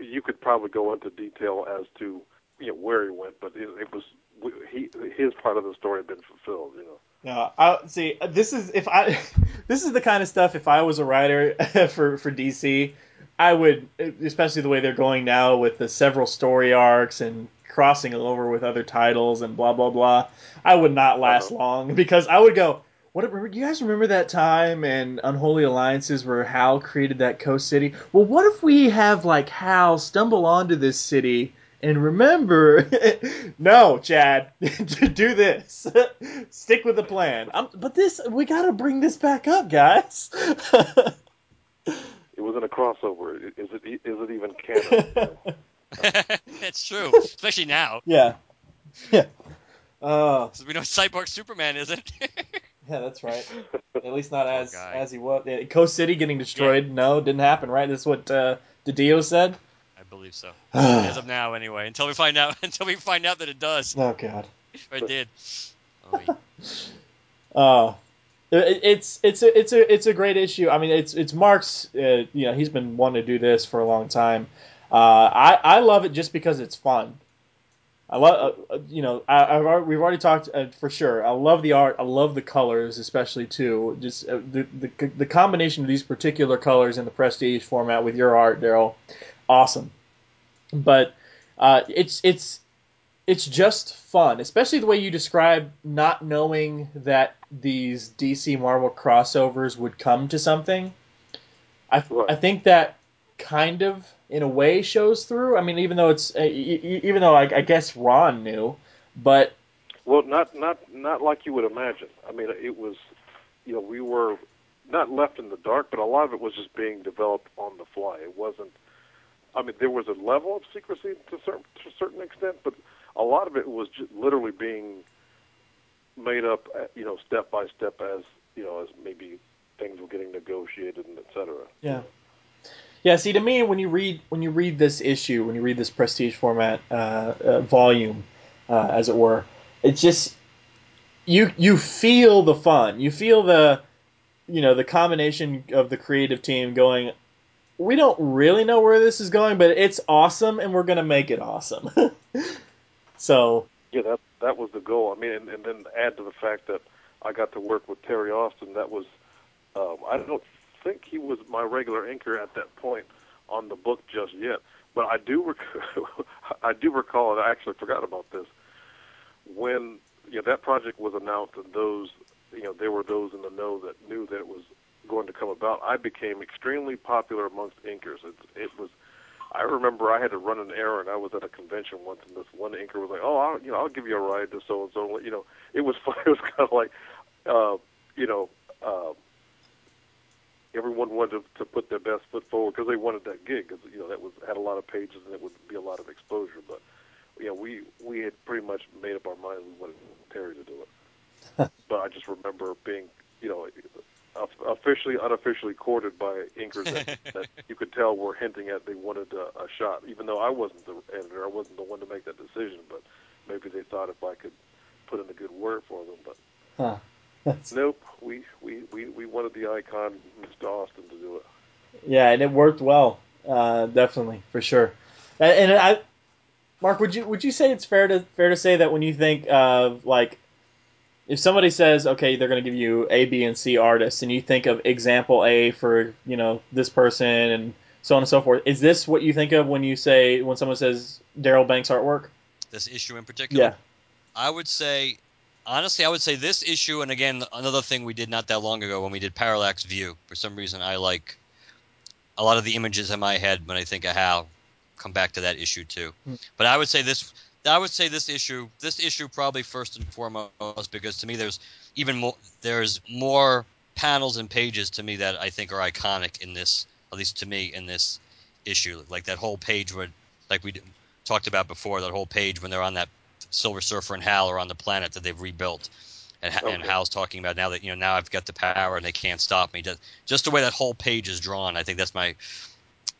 [SPEAKER 4] you could probably go into detail as to you know where he went, but it, it was he his part of the story had been fulfilled. You know.
[SPEAKER 2] No, I see. This is if I, this is the kind of stuff. If I was a writer for for DC, I would, especially the way they're going now with the several story arcs and crossing over with other titles and blah blah blah. I would not last
[SPEAKER 4] Uh-huh.
[SPEAKER 2] long because I would go. What do you guys remember that time in Unholy Alliances where Hal created that coast city? Well, what if we have like Hal stumble onto this city and remember? no, Chad, do this. Stick with the plan. i but this, we got to bring this back up, guys.
[SPEAKER 4] It wasn't a crossover. Is it is it even canon?
[SPEAKER 3] That's true, especially now.
[SPEAKER 2] yeah, yeah. Uh,
[SPEAKER 3] So we know Cyborg Superman isn't.
[SPEAKER 2] yeah, that's right. At least not as
[SPEAKER 3] guy.
[SPEAKER 2] as he was. Yeah, Coast City getting destroyed. No, didn't happen. Right? That's what uh, Didio said.
[SPEAKER 3] I believe so.
[SPEAKER 2] oh
[SPEAKER 3] As of now, anyway. Until we find out, until we find out that it does, Oh
[SPEAKER 2] God.
[SPEAKER 3] or it did. Oh.
[SPEAKER 2] Uh, it, it's it's a it's a it's a great issue. I mean, it's it's Mark's. Uh, you know, he's been wanting to do this for a long time. Uh, I I love it just because it's fun. I love uh, uh, you know I, already, we've already talked uh, for sure. I love the art. I love the colors, especially too. Just uh, the, the the combination of these particular colors in the prestige format with your art, Darryl, awesome. But uh, it's it's it's just fun, especially the way you describe not knowing that these DC Marvel crossovers would come to something. I
[SPEAKER 4] Right.
[SPEAKER 2] I think that kind of in a way shows through. I mean, even though it's uh, even though I, I guess Ron knew, but
[SPEAKER 4] Well, not not not like you would imagine. I mean, it was, you know, we were not left in the dark, but a lot of it was just being developed on the fly. It wasn't. I mean, there was a level of secrecy to certain to a certain extent, but a lot of it was just literally being made up, uh, you know, step by step as you know, as maybe things were getting negotiated and et cetera.
[SPEAKER 2] yeah, Yeah, see, to me, when you read when you read this issue, when you read this prestige format uh, uh, volume, uh, as it were, it's just you you feel the fun, you feel the you know the combination of the creative team going. We don't really know where this is going, but it's awesome, and we're gonna make it awesome. so
[SPEAKER 4] Yeah, that that was the goal. I mean, and, and then add to the fact that I got to work with Terry Austin. That was um, I don't think he was my regular anchor at that point on the book just yet, but I do rec- I do recall, and I actually forgot about this when you know, that project was announced, and those you know there were those in the know that knew that it was going to come about. I became extremely popular amongst inkers. It, it was. I remember I had to run an errand. I was at a convention once, and this one inker was like, "Oh, I'll, you know, I'll give you a ride to so and so." You know, it was fun. It was kind of like, uh, you know, uh, everyone wanted to, to put their best foot forward because they wanted that gig. Cause, you know, that was had a lot of pages and it would be a lot of exposure. But you know, we we had pretty much made up our minds we wanted Terry to do it. but I just remember being, you know, officially, unofficially courted by inkers that, that you could tell were hinting at they wanted a, a shot, even though I wasn't the editor, I wasn't the one to make that decision. But maybe they thought if I could put in a good word for them. But
[SPEAKER 2] huh. That's,
[SPEAKER 4] nope, we, we, we, we wanted the icon, Mr. Austin, to do it.
[SPEAKER 2] yeah, and it worked well, uh, definitely for sure. And, and I, Mark, would you would you say it's fair to fair to say that when you think of like if somebody says, okay, they're going to give you A, B, and C artists, and you think of example A for you know this person and so on and so forth, is this what you think of when you say when someone says Darryl Banks artwork?
[SPEAKER 3] This issue in particular.
[SPEAKER 2] Yeah,
[SPEAKER 3] I would say, honestly, I would say this issue, and again, another thing we did not that long ago when we did Parallax View. For some reason, I like a lot of the images in my head when I think of Hal. Come back to that issue too.
[SPEAKER 2] Hmm.
[SPEAKER 3] But I would say this. I would say this issue. This issue probably first and foremost because to me there's even more. There's more panels and pages to me that I think are iconic in this. At least to me in this issue, like that whole page where, like we talked about before, that whole page when they're on that Silver Surfer and Hal are on the planet that they've rebuilt, and,
[SPEAKER 4] Okay.
[SPEAKER 3] and Hal's talking about now that you know now I've got the power and they can't stop me. Just, just the way that whole page is drawn, I think that's my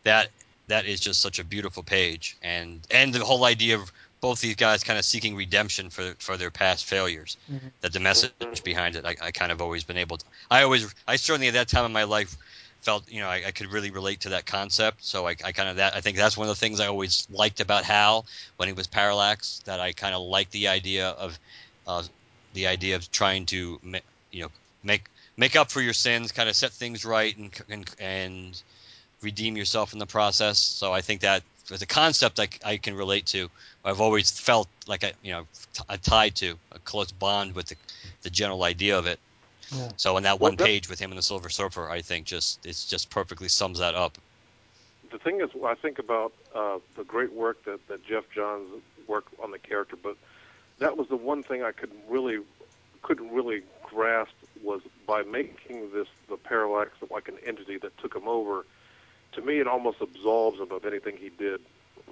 [SPEAKER 3] that that is just such a beautiful page, and and the whole idea of both these guys kind of seeking redemption for for their past failures.
[SPEAKER 2] Mhm.
[SPEAKER 3] That the message behind it, I, I kind of always been able to. I always, I certainly at that time in my life felt you know I, I could really relate to that concept. So I, I kind of that I think that's one of the things I always liked about Hal when he was Parallax. That I kind of liked the idea of uh, the idea of trying to you know make make up for your sins, kind of set things right, and and and redeem yourself in the process. So I think that as a concept I, I can relate to. I've always felt like I you know t- a tied to a close bond with the, the general idea of it.
[SPEAKER 2] Yeah.
[SPEAKER 3] So in that
[SPEAKER 4] Well,
[SPEAKER 3] one
[SPEAKER 4] that-
[SPEAKER 3] page with him and the Silver Surfer, I think just it's just perfectly sums that up.
[SPEAKER 4] the thing is, I think about uh, the great work that, that Geoff Johns worked on the character, but that was the one thing I could really couldn't really grasp was by making this the parallax like an entity that took him over. To me, it almost absolves him of anything he did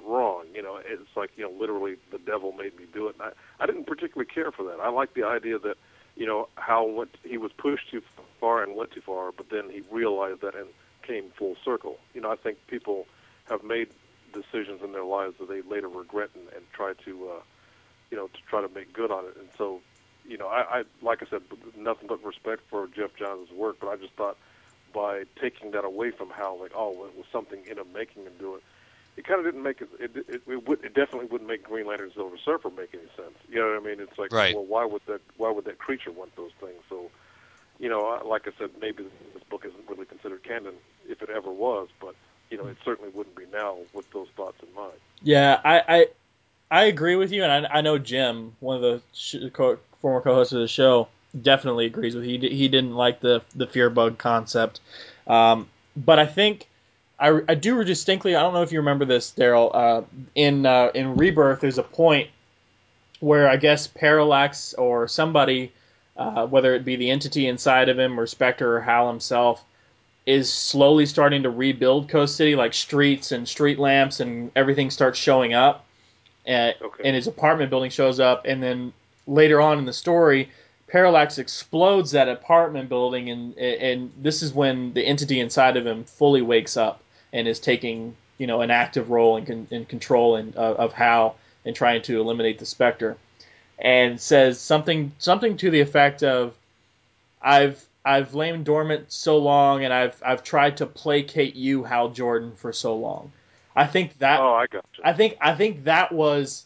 [SPEAKER 4] wrong. You know, it's like you know, literally, the devil made me do it. And I, I didn't particularly care for that. I like the idea that you know Hal went he was pushed too far and went too far, but then he realized that and came full circle. You know, I think people have made decisions in their lives that they later regret and, and try to, uh, you know, to try to make good on it. And so, you know, I, I like I said, nothing but respect for Geoff Johns' work, but I just thought by taking that away from Hal, like, oh, it was something in him making him do it. It kind of didn't make it. It, it, it, would, it definitely wouldn't make Green Lantern and Silver Surfer make any sense. You know what I mean? It's like,
[SPEAKER 3] Right.
[SPEAKER 4] well, why would that? Why would that creature want those things? So, you know, I- like I said, maybe this book isn't really considered canon if it ever was, but you know, it certainly wouldn't be now with those thoughts in mind.
[SPEAKER 2] Yeah, I, I I agree with you, and I, I know Jim, one of the sh- co- former co-hosts of the show, definitely agrees with. He he didn't like the the fear bug concept, um, but I think I, I do distinctly. I don't know if you remember this, Darryl. Uh, in uh, in Rebirth, there's a point where I guess Parallax or somebody, uh, whether it be the entity inside of him or Spectre or Hal himself, is slowly starting to rebuild Coast City, like streets and street lamps and everything starts showing up. And,
[SPEAKER 4] Okay.
[SPEAKER 2] and his apartment building shows up, and then later on in the story, Parallax explodes that apartment building, and and this is when the entity inside of him fully wakes up and is taking you know an active role in, in control and uh, of Hal and trying to eliminate the Spectre, and says something something to the effect of, "I've I've lain dormant so long, and I've I've tried to placate you, Hal Jordan, for so long." I think that.
[SPEAKER 4] Oh, I got you.
[SPEAKER 2] I think I think that was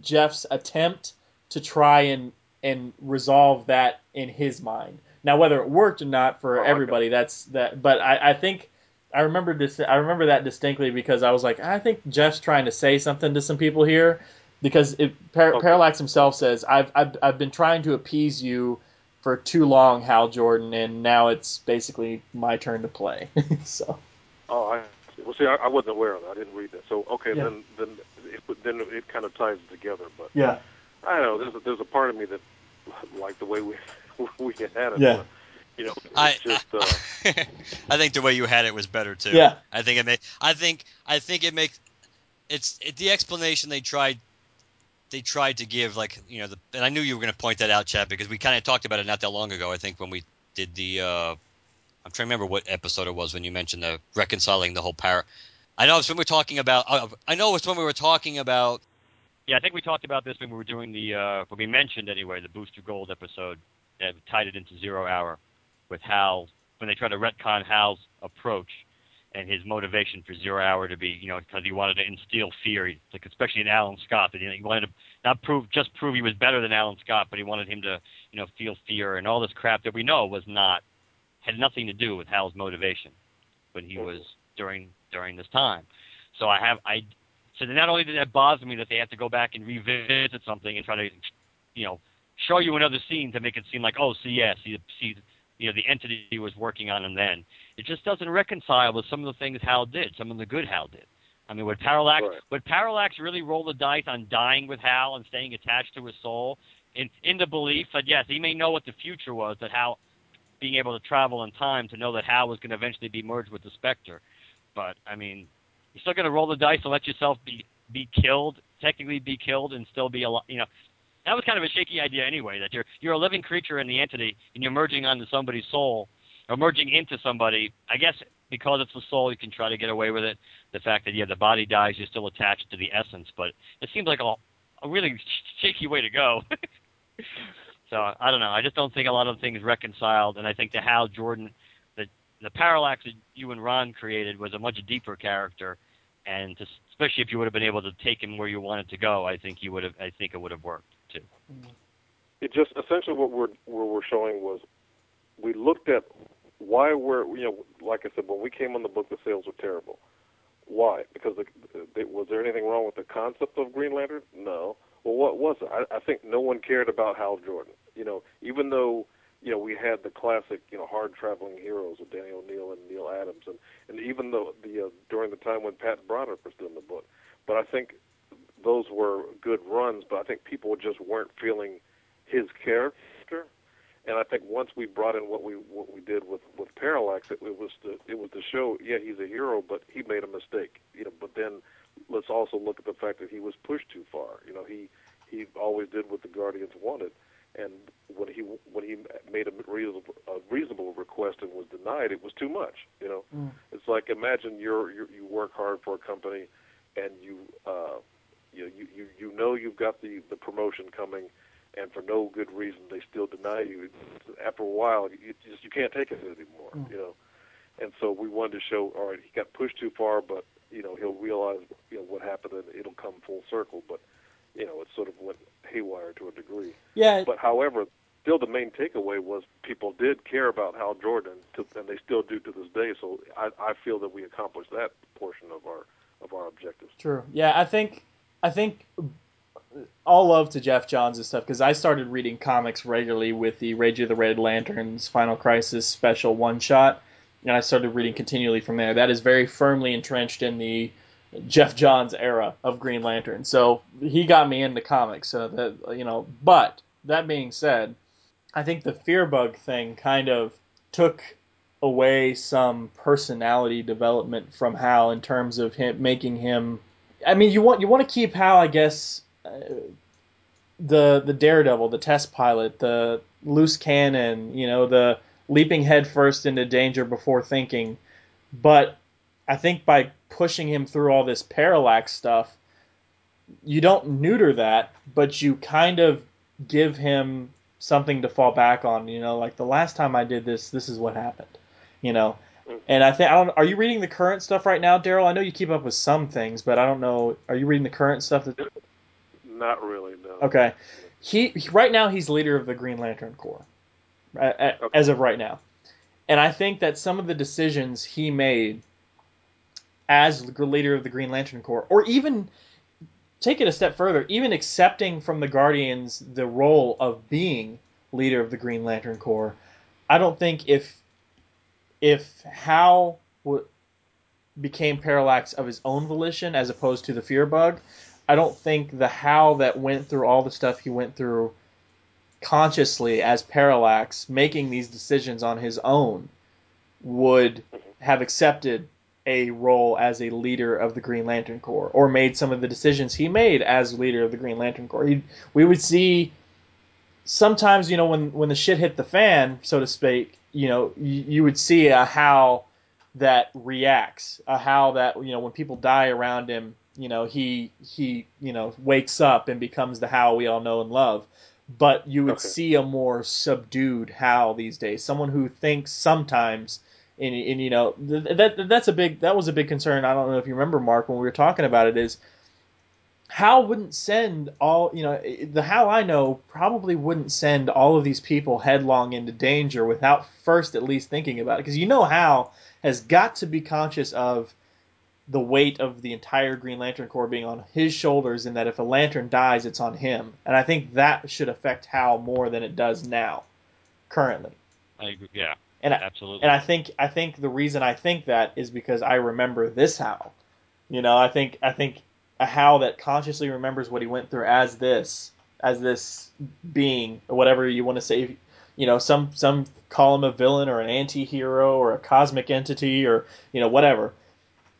[SPEAKER 2] Geoff's attempt to try and and resolve that in his mind. Now, whether it worked or not for
[SPEAKER 4] Oh,
[SPEAKER 2] everybody, that's that. But I, I think I remember this. I remember that distinctly because I was like, I think Geoff's trying to say something to some people here, because it, Par-
[SPEAKER 4] Okay.
[SPEAKER 2] Parallax himself says, I've, I've I've been trying to appease you for too long, Hal Jordan, and now it's basically my turn to play. so
[SPEAKER 4] Oh, I see. well see. I, I wasn't aware of that. I didn't read that. So okay,
[SPEAKER 2] Yeah.
[SPEAKER 4] then then it then it kind of ties together. But
[SPEAKER 2] yeah,
[SPEAKER 4] I don't know. There's a, there's a part of me that like the way we we had it.
[SPEAKER 2] Yeah.
[SPEAKER 4] But, you know, it's
[SPEAKER 3] I
[SPEAKER 4] just uh,
[SPEAKER 3] I think the way you had it was better too.
[SPEAKER 2] Yeah.
[SPEAKER 3] I think it made. I think. I think it makes. It's it, the explanation they tried. They tried to give like you know the and I knew you were going to point that out, Chad, because we kind of talked about it not that long ago. I think when we did the. uh I'm trying to remember what episode it was when you mentioned the reconciling the whole power. I know it's when we were talking about. Uh, I know it's when we were talking about. Yeah, I think we talked about this when we were doing the. Uh, when we mentioned anyway the Booster Gold episode that tied it into Zero Hour with Hal when they tried to retcon Hal's approach and his motivation for Zero Hour to be, you know, because he wanted to instill fear, like especially in Alan Scott, that he wanted to not prove just prove he was better than Alan Scott, but he wanted him to, you know, feel fear and all this crap that we know was not had nothing to do with Hal's motivation when he was during during this time. So I have I so not only did that bother me that they have to go back and revisit something and try to, you know, show you another scene to make it seem like, oh, see, yeah, see, see, you know, the entity was working on, and then it just doesn't reconcile with some of the things Hal did, some of the good Hal did. I mean, would Parallax
[SPEAKER 4] Right.
[SPEAKER 3] would Parallax really roll the dice on dying with Hal and staying attached to his soul, in in the belief that yes, he may know what the future was, that Hal being able to travel in time to know that Hal was going to eventually be merged with the Spectre, but I mean, you're still going to roll the dice and let yourself be be killed, technically be killed, and still be alive. You know, that was kind of a shaky idea anyway. That you're you're a living creature in the entity, and you're merging onto somebody's soul, or merging into somebody. I guess because it's the soul, you can try to get away with it. The fact that yeah, the body dies, you're still attached to the essence, but it seems like a a really shaky way to go. so I don't know. I just don't think a lot of things reconciled, and I think the Hal Jordan, the the parallax that you and Ron created was a much deeper character, and especially if you would have been able to take him where you wanted to go, I think you would have. I think it would have worked too. Mm-hmm.
[SPEAKER 4] it just essentially what we're we're showing was we looked at why we're you know like I said when we came on the book the sales were terrible. Why? Because the, the, was there anything wrong with the concept of Green Lantern? No. Well, what was it? I, I think no one cared about Hal Jordan. You know, even though you know we had the classic you know hard traveling heroes with Denny O'Neil and Neal Adams, and and even though the uh, during the time when Pat Broderick was doing the book, but I think those were good runs. But I think people just weren't feeling his character. And I think once we brought in what we what we did with with Parallax, it, it was to it was to show, yeah, he's a hero, but he made a mistake, you know. But then let's also look at the fact that he was pushed too far. You know, he he always did what the Guardians wanted, and when he when he made a reasonable a reasonable request and was denied, it was too much. You know,
[SPEAKER 2] Mm.
[SPEAKER 4] it's like imagine you're, you're you work hard for a company, and you uh, you you you know you've got the the promotion coming and for no good reason they still deny you. After a while, you just you can't take it anymore,
[SPEAKER 2] Mm.
[SPEAKER 4] you know. And so we wanted to show, all right, he got pushed too far, but you know he'll realize you know what happened and it'll come full circle. But you know it sort of went haywire to a degree.
[SPEAKER 2] Yeah,
[SPEAKER 4] But however, still the main takeaway was people did care about Hal Jordan, to, and they still do to this day. So I, I feel that we accomplished that portion of our of our objectives.
[SPEAKER 2] True. Yeah, I think I think all love to Geoff Johns and stuff because I started reading comics regularly with the Rage of the Red Lanterns Final Crisis special one shot, and I started reading continually from there. That is very firmly entrenched in the Geoff Johns era of Green Lantern. So he got me into comics. So that you know, but that being said, I think the fear bug thing kind of took away some personality development from Hal in terms of him making him. I mean, you want you want to keep Hal, I guess, uh, the the daredevil, the test pilot, the loose cannon, you know, the leaping headfirst into danger before thinking. But I think by pushing him through all this parallax stuff, you don't neuter that, but you kind of give him something to fall back on. You know, like the last time I did this, this is what happened. You know, mm-hmm. and I think I don't. Are you reading the current stuff right now, Darryl? I know you keep up with some things, but I don't know. Are you reading the current stuff? That...
[SPEAKER 4] Not really. No.
[SPEAKER 2] Okay. He right now he's leader of the Green Lantern Corps, as of right now, and I think that some of the decisions he made as leader of the Green Lantern Corps, or even take it a step further, even accepting from the Guardians the role of being leader of the Green Lantern Corps, I don't think if if Hal w- became Parallax of his own volition as opposed to the Fear Bug, I don't think the Hal that went through all the stuff he went through consciously as Parallax, making these decisions on his own, would have accepted a role as a leader of the Green Lantern Corps or made some of the decisions he made as leader of the Green Lantern Corps. He'd, we would see sometimes, you know, when when the shit hit the fan, so to speak, you know, you, you would see a Hal that reacts, a Hal that you know when people die around him, you know, he he you know wakes up and becomes the Hal we all know and love. But you would
[SPEAKER 4] Okay.
[SPEAKER 2] see a more subdued Hal these days, someone who thinks sometimes and, and you know th- that that's a big that was a big concern. I don't know if you remember Mark when we were talking about it is Hal wouldn't send all you know the Hal I know probably wouldn't send all of these people headlong into danger without first at least thinking about it because you know Hal has got to be conscious of the weight of the entire Green Lantern Corps being on his shoulders and that if a lantern dies it's on him and I think that should affect Hal more than it does now currently
[SPEAKER 5] I agree. Yeah,
[SPEAKER 2] and I,
[SPEAKER 5] absolutely.
[SPEAKER 2] and I think I think the reason I think that is because I remember this Hal. You know, I think I think a Hal that consciously remembers what he went through as this as this being whatever you want to say. You know, some some call him a villain or an anti-hero or a cosmic entity or you know whatever.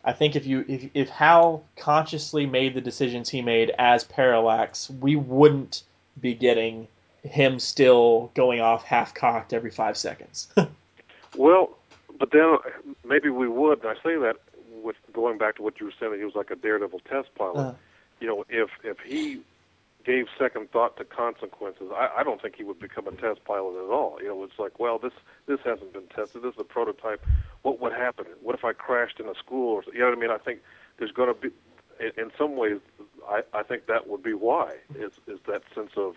[SPEAKER 2] I think if you if if Hal consciously made the decisions he made as Parallax, we wouldn't be getting him still going off half cocked every five seconds.
[SPEAKER 4] Well, but then maybe we would. And I say that with going back to what you were saying that he was like a daredevil test pilot.
[SPEAKER 2] Uh.
[SPEAKER 4] You know, if if he gave second thought to consequences, I, I don't think he would become a test pilot at all. You know, it's like, well, this this hasn't been tested. This is a prototype. What would happen? What if I crashed in a school? Or you know what I mean? I think there's going to be, in, in some ways, I I think that would be why is is that sense of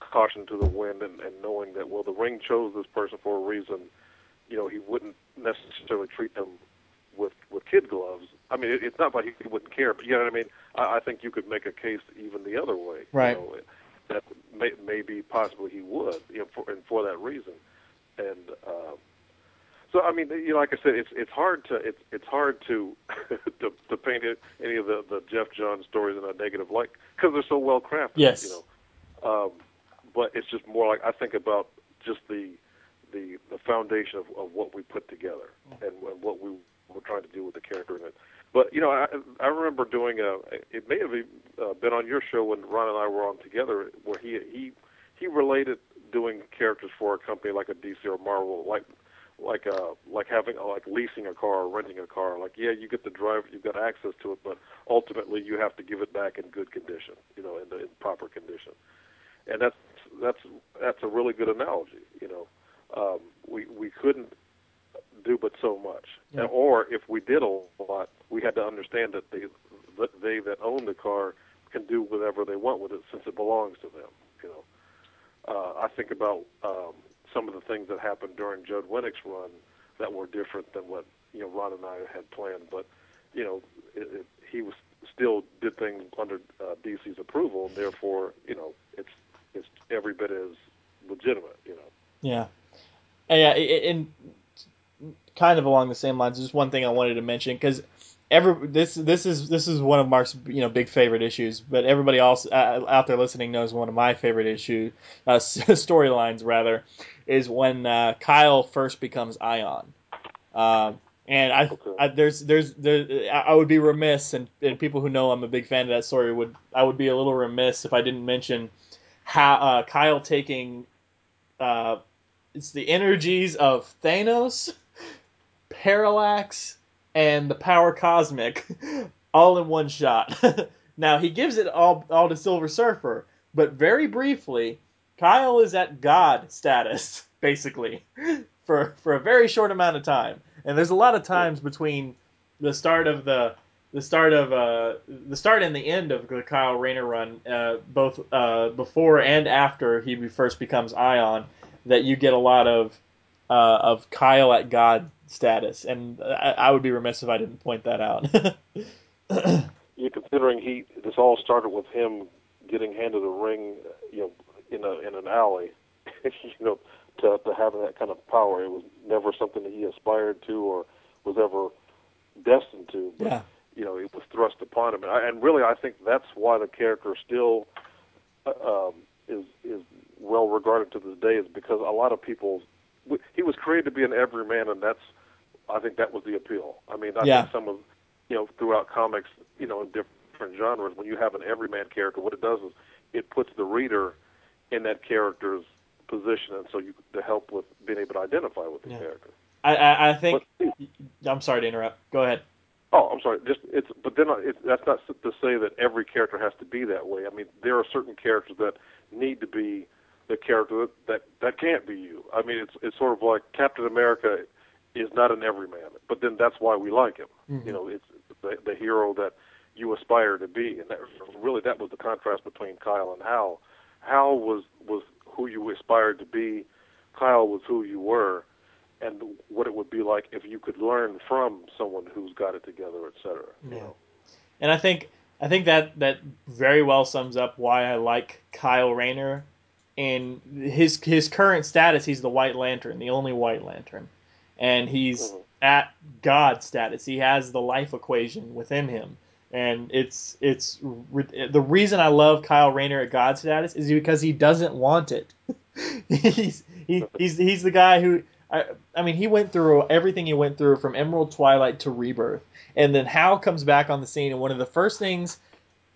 [SPEAKER 4] caution to the wind and, and knowing that well the ring chose this person for a reason you know he wouldn't necessarily treat them with with kid gloves i mean it, it's not like he wouldn't care but you know what i mean i, I think you could make a case even the other way
[SPEAKER 2] Right.
[SPEAKER 4] you know, that may, maybe possibly he would you know for and for that reason and um so I mean, you know, like I said, it's it's hard to it's it's hard to to, to paint it, any of the the Geoff Johns stories in a negative light because they're so well crafted.
[SPEAKER 2] Yes.
[SPEAKER 4] You know, um, but it's just more like I think about just the the the foundation of, of what we put together and, what we were trying to do with the character in it. But you know, I I remember doing a. It may have uh, been on your show when Ron and I were on together, where he he he related doing characters for a company like a DC or Marvel, like like uh like having like leasing a car or renting a car. Like yeah, you get the drive, you've got access to it, but ultimately you have to give it back in good condition, you know, in, the, in proper condition. And that's that's that's a really good analogy. You know, um, we we couldn't do but so much,
[SPEAKER 2] Yeah.
[SPEAKER 4] and, or if we did a lot, we had to understand that they that they that own the car can do whatever they want with it since it belongs to them. You know, uh, I think about um, some of the things that happened during Judd Winick's run that were different than what you know Ron and I had planned, but you know it, it, he was still did things under uh, DC's approval, and therefore you know it's it's every bit as legitimate. You know.
[SPEAKER 2] Yeah, yeah, and kind of along the same lines. Just one thing I wanted to mention because every this this is this is one of Mark's you know big favorite issues, but everybody else uh, out there listening knows one of my favorite issue uh, storylines rather is when uh, Kyle first becomes Ion. Um, and I. I there's there's there I I would be remiss and, and people who know I'm a big fan of that story would I would be a little remiss if I didn't mention how uh, Kyle taking uh, it's the energies of Thanos, Parallax, and the power cosmic all in one shot. now he gives it all all to Silver Surfer, but very briefly, Kyle is at God status basically for for a very short amount of time. And there's a lot of times between the start of the the start of uh, the start and the end of the Kyle Rayner run, uh, both uh, before and after he first becomes Ion, that you get a lot of uh, of Kyle at God status, and I, I, would be remiss if I didn't point that out.
[SPEAKER 4] You're considering he this all started with him getting handed a ring, you know, in a in an alley, you know, to to having that kind of power. It was never something that he aspired to or was ever destined to. But,
[SPEAKER 2] yeah.
[SPEAKER 4] You know, it was thrust upon him, and, I, and really, I think that's why the character still uh, um, is is well regarded to this day. Is because a lot of people he was created to be an everyman, and that's I think that was the appeal. I mean, I
[SPEAKER 2] yeah.
[SPEAKER 4] think some of you know throughout comics, you know, in different genres, when you have an everyman character, what it does is it puts the reader in that character's position, and so you to help with being able to identify with the
[SPEAKER 2] yeah.
[SPEAKER 4] character.
[SPEAKER 2] I, I, I think. But, I'm sorry to interrupt. Go ahead.
[SPEAKER 4] Oh, I'm sorry. Just it's, but then uh, it's, that's not to say that every character has to be that way. I mean, there are certain characters that need to be the character that that, that can't be you. I mean, it's it's sort of like Captain America is not an everyman, but then that's why we like him.
[SPEAKER 2] Mm-hmm.
[SPEAKER 4] You know, it's the, the hero that you aspire to be, and that, really that was the contrast between Kyle and Hal. Hal was was who you aspired to be. Kyle was who you were, and what it would be like if you could learn from someone who's got it together, et cetera.
[SPEAKER 2] Yeah.
[SPEAKER 4] You know?
[SPEAKER 2] And I think I think that that very well sums up why I like Kyle Rayner. In his his current status, he's the White Lantern, the only White Lantern, and he's
[SPEAKER 4] mm-hmm.
[SPEAKER 2] at God status. He has the life equation within him, and it's it's the reason I love Kyle Rayner at God status is because he doesn't want it. he's he, he's he's the guy who I, I mean, he went through everything he went through from Emerald Twilight to Rebirth, and then Hal comes back on the scene, and one of the first things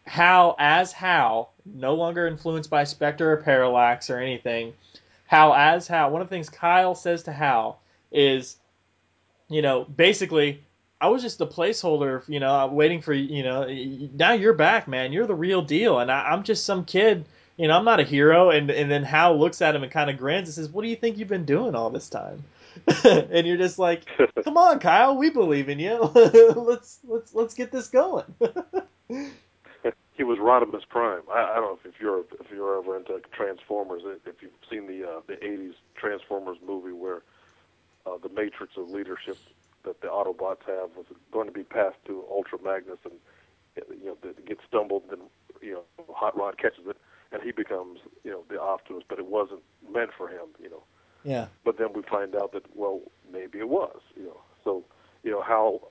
[SPEAKER 2] Hal, as Hal, no longer influenced by Spectre or Parallax or anything, Hal as Hal, one of the things Kyle says to Hal is, you know, basically, I was just a placeholder, you know, uh, waiting for, you know, now you're back, man. You're the real deal, and I, I'm just some kid you know, I'm not a hero. And and then Hal looks at him and kind of grins and says, "What do you think you've been doing all this time?" and you're just like, "Come on, Kyle, we believe in you. let's let's let's get this going."
[SPEAKER 4] he was Rodimus Prime. I, I don't know if you're if you're ever into Transformers, if you've seen the uh, the '80s Transformers movie where uh, the matrix of leadership that the Autobots have was going to be passed to Ultra Magnus, and you know, it gets stumbled, and you know, Hot Rod catches it and he becomes you know the Optimus, but it wasn't meant for him, you know.
[SPEAKER 2] Yeah.
[SPEAKER 4] But then we find out that well maybe it was, you know. So you know Hal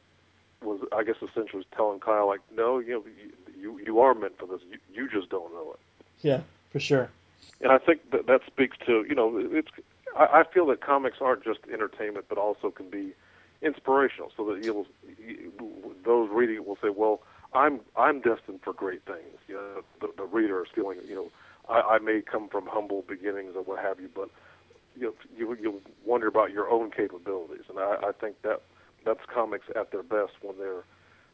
[SPEAKER 4] was I guess essentially telling Kyle like no you know you you are meant for this you, you just don't know it.
[SPEAKER 2] Yeah, for sure.
[SPEAKER 4] And I think that that speaks to you know it's I, I feel that comics aren't just entertainment but also can be inspirational so that you'll you, those reading it will say well I'm I'm destined for great things. You know, the, the reader is feeling, you know, I, I may come from humble beginnings or what have you, but you know, you you wonder about your own capabilities, and I, I think that that's comics at their best when they're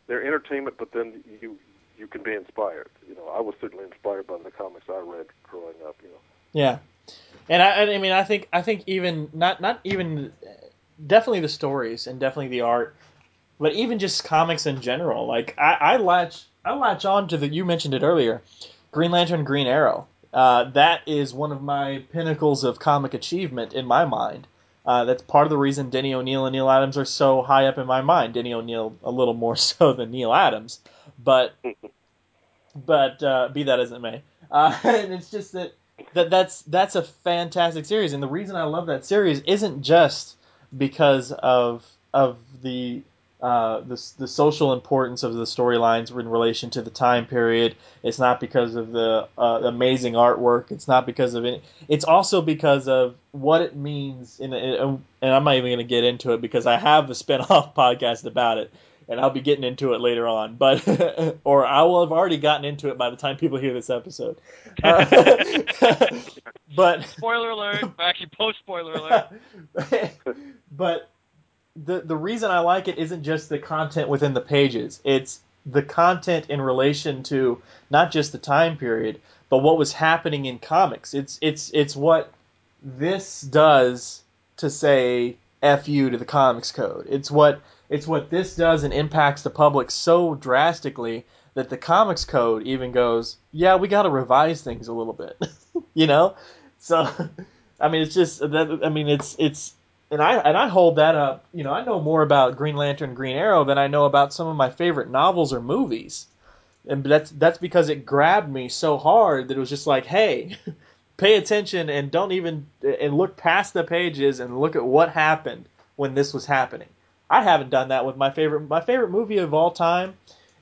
[SPEAKER 4] they're entertainment, but then you you can be inspired. You know, I was certainly inspired by the comics I read growing up. You know.
[SPEAKER 2] Yeah, and I I mean I think I think even not not even definitely the stories and definitely the art but even just comics in general. Like I, I latch I latch on to the you mentioned it earlier, Green Lantern, Green Arrow. Uh, that is one of my pinnacles of comic achievement in my mind. Uh, that's part of the reason Denny O'Neil and Neal Adams are so high up in my mind. Denny O'Neil a little more so than Neal Adams, but but uh, be that as it may, uh, and it's just that that that's that's a fantastic series, and the reason I love that series isn't just because of of the uh, the, the social importance of the storylines in relation to the time period. It's not because of the uh, amazing artwork. It's not because of it. It's also because of what it means. In, in and I'm not even going to get into it because I have a spinoff podcast about it, and I'll be getting into it later on. But or I will have already gotten into it by the time people hear this episode. Uh, but
[SPEAKER 5] spoiler alert! Actually, post spoiler alert.
[SPEAKER 2] but the the reason I like it isn't just the content within the pages. It's the content in relation to not just the time period, but what was happening in comics. It's it's it's what this does to say "f you" to the comics code. It's what it's what this does and impacts the public so drastically that the comics code even goes, yeah, we got to revise things a little bit, you know. So, I mean, it's just that. I mean, it's it's and I and I hold that up. You know, I know more about Green Lantern, Green Arrow than I know about some of my favorite novels or movies, and that's that's because it grabbed me so hard that it was just like, hey, pay attention and don't even and look past the pages and look at what happened when this was happening. I haven't done that with my favorite my favorite movie of all time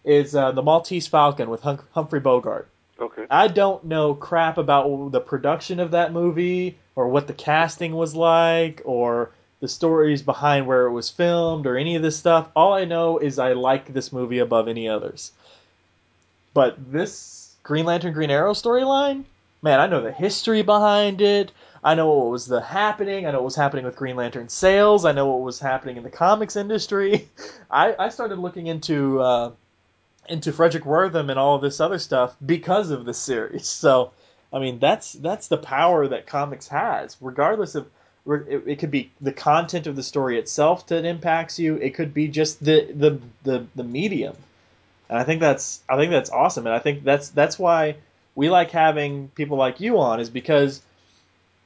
[SPEAKER 2] is uh, the Maltese Falcon with hum- Humphrey Bogart.
[SPEAKER 4] Okay.
[SPEAKER 2] I don't know crap about the production of that movie or what the casting was like or the stories behind where it was filmed or any of this stuff. All I know is I like this movie above any others. But this Green Lantern Green Arrow storyline, man, I know the history behind it. I know what was the happening. I know what was happening with Green Lantern sales. I know what was happening in the comics industry. I, I started looking into uh, into Fredric Wertham and all of this other stuff because of this series. So, I mean, that's that's the power that comics has, regardless of it, it could be the content of the story itself that impacts you. It could be just the the the, the medium. And I think that's I think that's awesome, and I think that's that's why we like having people like you on is because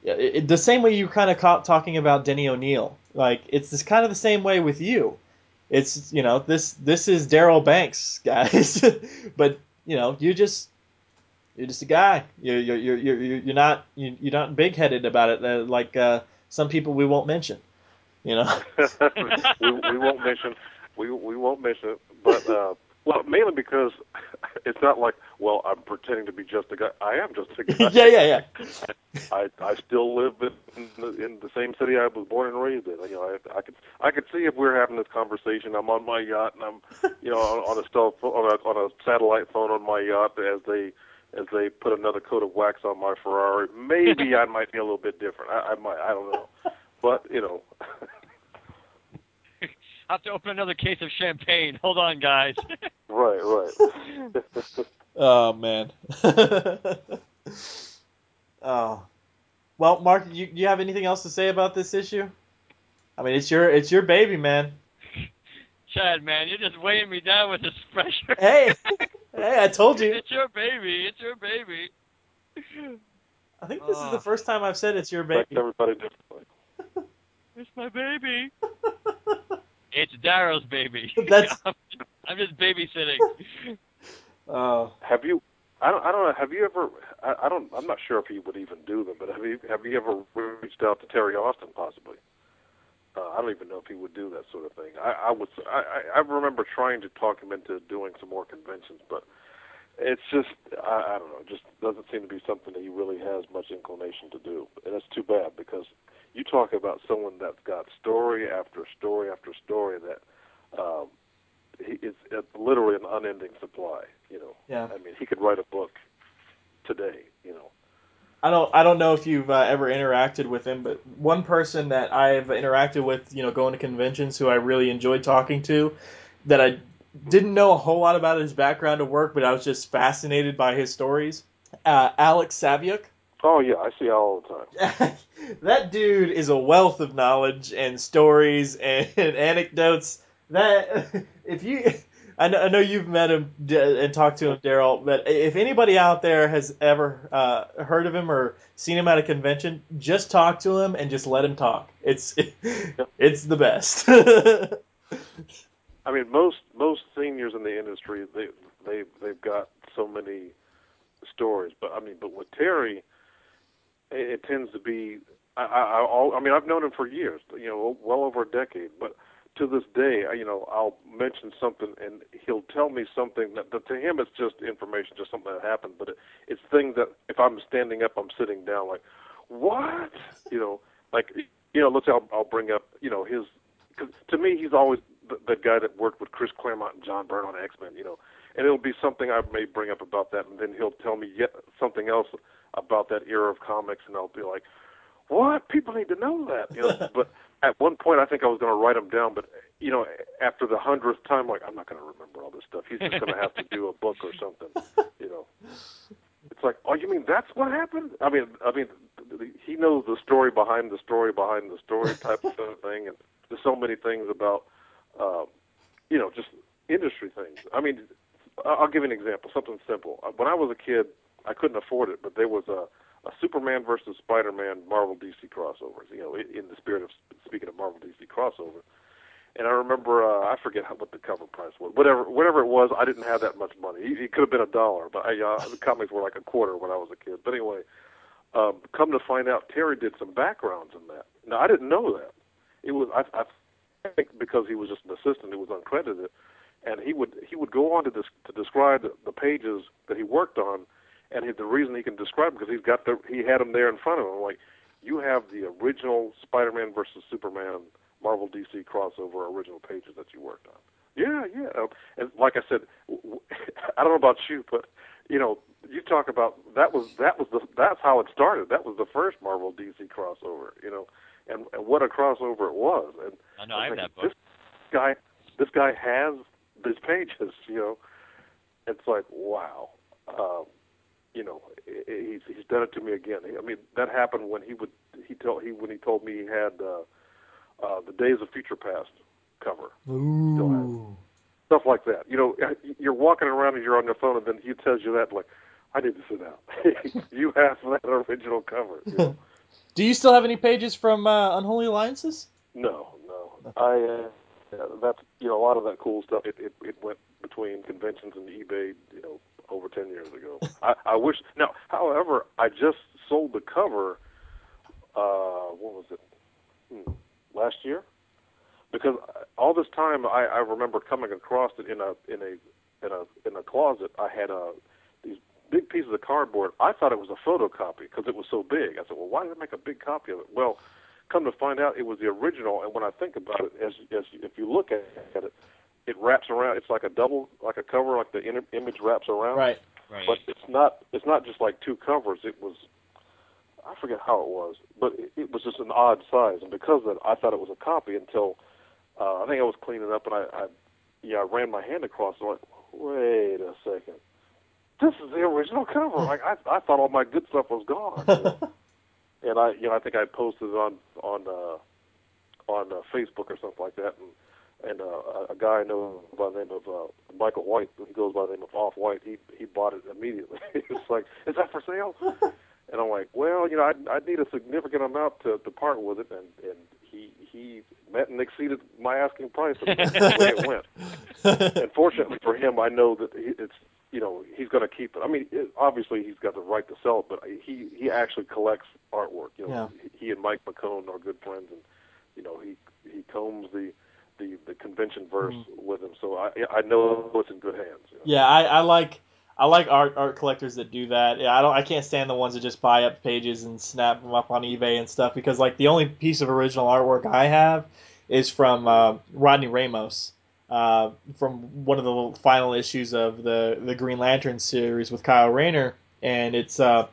[SPEAKER 2] it, it, the same way you kind of caught talking about Denny O'Neil, like it's this kind of the same way with you. It's you know this this is Darryl Banks, guys, but you know you just you're just a guy. You're you're you're you're, you're not you're not big headed about it uh, like uh, some people we won't mention. You know,
[SPEAKER 4] we, we won't mention we we won't mention it, but uh, well, mainly because it's not like well, I'm pretending to be just a guy. I am just a guy.
[SPEAKER 2] yeah, yeah, yeah.
[SPEAKER 4] I I still live in the, in the same city I was born and raised in. You know, I, I could I could see if we're having this conversation. I'm on my yacht and I'm, you know, on, on a cell phone, on a on a satellite phone on my yacht as they as they put another coat of wax on my Ferrari. Maybe I might be a little bit different. I, I might. I don't know. But you know.
[SPEAKER 3] I have to open another case of champagne. Hold on, guys.
[SPEAKER 4] right, right.
[SPEAKER 2] Oh man. oh. Well, Mark, you you have anything else to say about this issue? I mean, it's your it's your baby, man.
[SPEAKER 3] Chad, man, you're just weighing me down with this pressure.
[SPEAKER 2] Hey, hey, I told you.
[SPEAKER 3] It's your baby. It's your baby.
[SPEAKER 2] I think this is ah. the
[SPEAKER 3] Oh.
[SPEAKER 2] first time I've said it's your baby.
[SPEAKER 4] everybody differently.
[SPEAKER 3] It's my baby. It's Darryl's baby.
[SPEAKER 2] That's-
[SPEAKER 3] I'm just babysitting.
[SPEAKER 2] Oh,
[SPEAKER 4] Have you? I don't. I don't know. Have you ever? I, I don't. I'm not sure if he would even do them, but have you? Have you ever reached out to Terry Austin, possibly? Uh, I don't even know if he would do that sort of thing. I, I would. I, I remember trying to talk him into doing some more conventions, but it's just. I, I don't know. Just doesn't seem to be something that he really has much inclination to do, and that's too bad because you talk about someone that's got story after story after story that um, is it's literally an unending supply. You know.
[SPEAKER 2] yeah.
[SPEAKER 4] I mean, he could write a book today. You know.
[SPEAKER 2] I don't I don't know if you've uh, ever interacted with him, but one person that I've interacted with, you know, going to conventions, who I really enjoyed talking to, that I didn't know a whole lot about his background of work, but I was just fascinated by his stories. Uh, Alex Saviuk.
[SPEAKER 4] Oh yeah, I see all the time.
[SPEAKER 2] that dude is a wealth of knowledge and stories and, anecdotes. That if you, I know, I know you've met him and talked to him, Darryl. But if anybody out there has ever uh, heard of him or seen him at a convention, just talk to him and just let him talk. It's it's the best.
[SPEAKER 4] I mean, most most seniors in the industry they they they've got so many stories, but I mean, but with Terry, it, it tends to be. I, I I I mean, I've known him for years, you know, well over a decade, but to this day, you know, I'll mention something and he'll tell me something that, that to him it's just information, just something that happened, but it, it's things that if I'm standing up, I'm sitting down, like, what? You know, like, you know, let's say I'll, I'll bring up, you know, his. Cause to me, he's always the, the guy that worked with Chris Claremont and John Byrne on X Men, you know, and it'll be something I may bring up about that, and then he'll tell me yet something else about that era of comics, and I'll be like, what? People need to know that, you know. but at one point I think I was going to write them down, but you know, after the hundredth time, like I'm not going to remember all this stuff. He's just going to have to do a book or something. You know, it's like, oh, you mean that's what happened? I mean, I mean, he knows the story behind the story behind the story type of thing, and there's so many things about, uh, you know, just industry things. I mean, I'll give you an example, something simple. When I was a kid, I couldn't afford it, but there was a a Superman versus Spider-Man Marvel DC crossovers. You know, in the spirit of speaking of Marvel DC crossover. And I remember, uh, I forget how, what the cover price was. Whatever, whatever it was, I didn't have that much money. It, it could have been a dollar, but I, uh, the comics were like a quarter when I was a kid. But anyway, um, come to find out, Terry did some backgrounds in that. Now I didn't know that. It was, I, I think, because he was just an assistant, it was uncredited, and he would he would go on to this to describe the, the pages that he worked on and he, the reason he can describe because he's got the he had them there in front of him. Like you have the original Spider-Man versus Superman Marvel DC crossover original pages that you worked on. Yeah, yeah. And like I said, I don't know about you, but you know, you talk about that was that was the that's how it started. That was the first Marvel DC crossover. You know, and, and what a crossover it was. And
[SPEAKER 3] I know I have that book.
[SPEAKER 4] This guy, this guy has these pages. You know, it's like wow. Um, you know, he's he's done it to me again. I mean, that happened when he would he told he when he told me he had uh, uh, the Days of Future Past cover.
[SPEAKER 2] Ooh.
[SPEAKER 4] Stuff like that. You know, you're walking around and you're on your phone, and then he tells you that like, I need to sit down. you have that original cover. You know?
[SPEAKER 2] Do you still have any pages from uh, Unholy Alliances?
[SPEAKER 4] No, no. I uh, that's you know a lot of that cool stuff. It, it it went between conventions and eBay. You know, over 10 years ago. I, I wish. Now, however, I just sold the cover. Uh, what was it? Hmm, last year. Because all this time, I, I remember coming across it in a in a in a in a closet. I had a these big pieces of cardboard. I thought it was a photocopy because it was so big. I said, well, why did I make a big copy of it? Well, come to find out, it was the original. And when I think about it, as as if you look at it, it wraps around. It's like a double, like a cover, like the in- image wraps around.
[SPEAKER 2] Right.
[SPEAKER 3] Right.
[SPEAKER 4] But it's not. It's not just like two covers. It was. I forget how it was, but it, it was just an odd size, and because of that, I thought it was a copy until uh, I think I was cleaning up, and I, I, yeah, I ran my hand across it. I'm like, wait a second, this is the original cover. like I, I thought all my good stuff was gone. You know? and I, you know, I think I posted it on on uh, on uh, Facebook or something like that, and and uh, a guy I know by the name of uh, Michael White, he goes by the name of Off White. He he bought it immediately. It's like, is that for sale? and I'm like, well, you know, I I need a significant amount to to part with it, and and he he met and exceeded my asking price, and the way it went. And fortunately for him, I know that it's you know he's going to keep it. I mean, it, obviously he's got the right to sell it, but he he actually collects artwork. You know,
[SPEAKER 2] Yeah.
[SPEAKER 4] he and Mike McKone are good friends, and you know he he combs the the the convention verse with him, so I I know it's in good hands. You know?
[SPEAKER 2] Yeah, I, I like I like art art collectors that do that. Yeah, I don't I can't stand the ones that just buy up pages and snap them up on eBay and stuff because like the only piece of original artwork I have is from uh, Rodney Ramos. Uh, from one of the final issues of the the Green Lantern series with Kyle Rayner, and it's uh,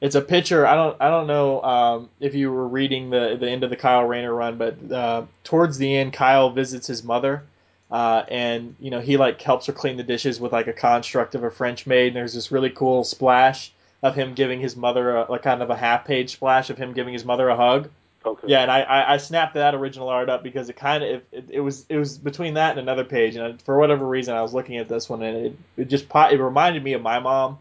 [SPEAKER 2] it's a picture. I don't I don't know um, if you were reading the the end of the Kyle Rayner run, but uh, towards the end, Kyle visits his mother, uh, and you know he like helps her clean the dishes with like a construct of a French maid. And there's this really cool splash of him giving his mother a, like kind of a half page splash of him giving his mother a hug.
[SPEAKER 4] Okay.
[SPEAKER 2] Yeah, and I, I, I snapped that original art up because it kind of it, it, was it was between that and another page, and for whatever reason I was looking at this one and it, it just it reminded me of my mom,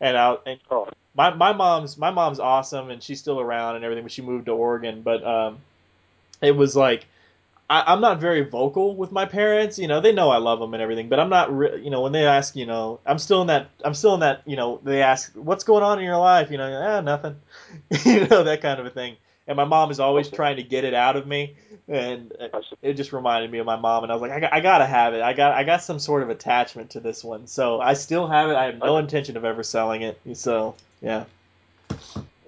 [SPEAKER 2] and I and
[SPEAKER 4] Oh,
[SPEAKER 2] my my mom's my mom's awesome and she's still around and everything, but she moved to Oregon. But um, it was like I, I'm not very vocal with my parents. You know, they know I love them and everything, but I'm not. Re- you know, when they ask, you know, I'm still in that. I'm still in that. You know, they ask, "What's going on in your life?" You know, ah, nothing. you know, that kind of a thing. And my mom is always trying to get it out of me, and it just reminded me of my mom. And I was like, I, got- I gotta have it. I got I got some sort of attachment to this one, so I still have it. I have no intention of ever selling it. So yeah.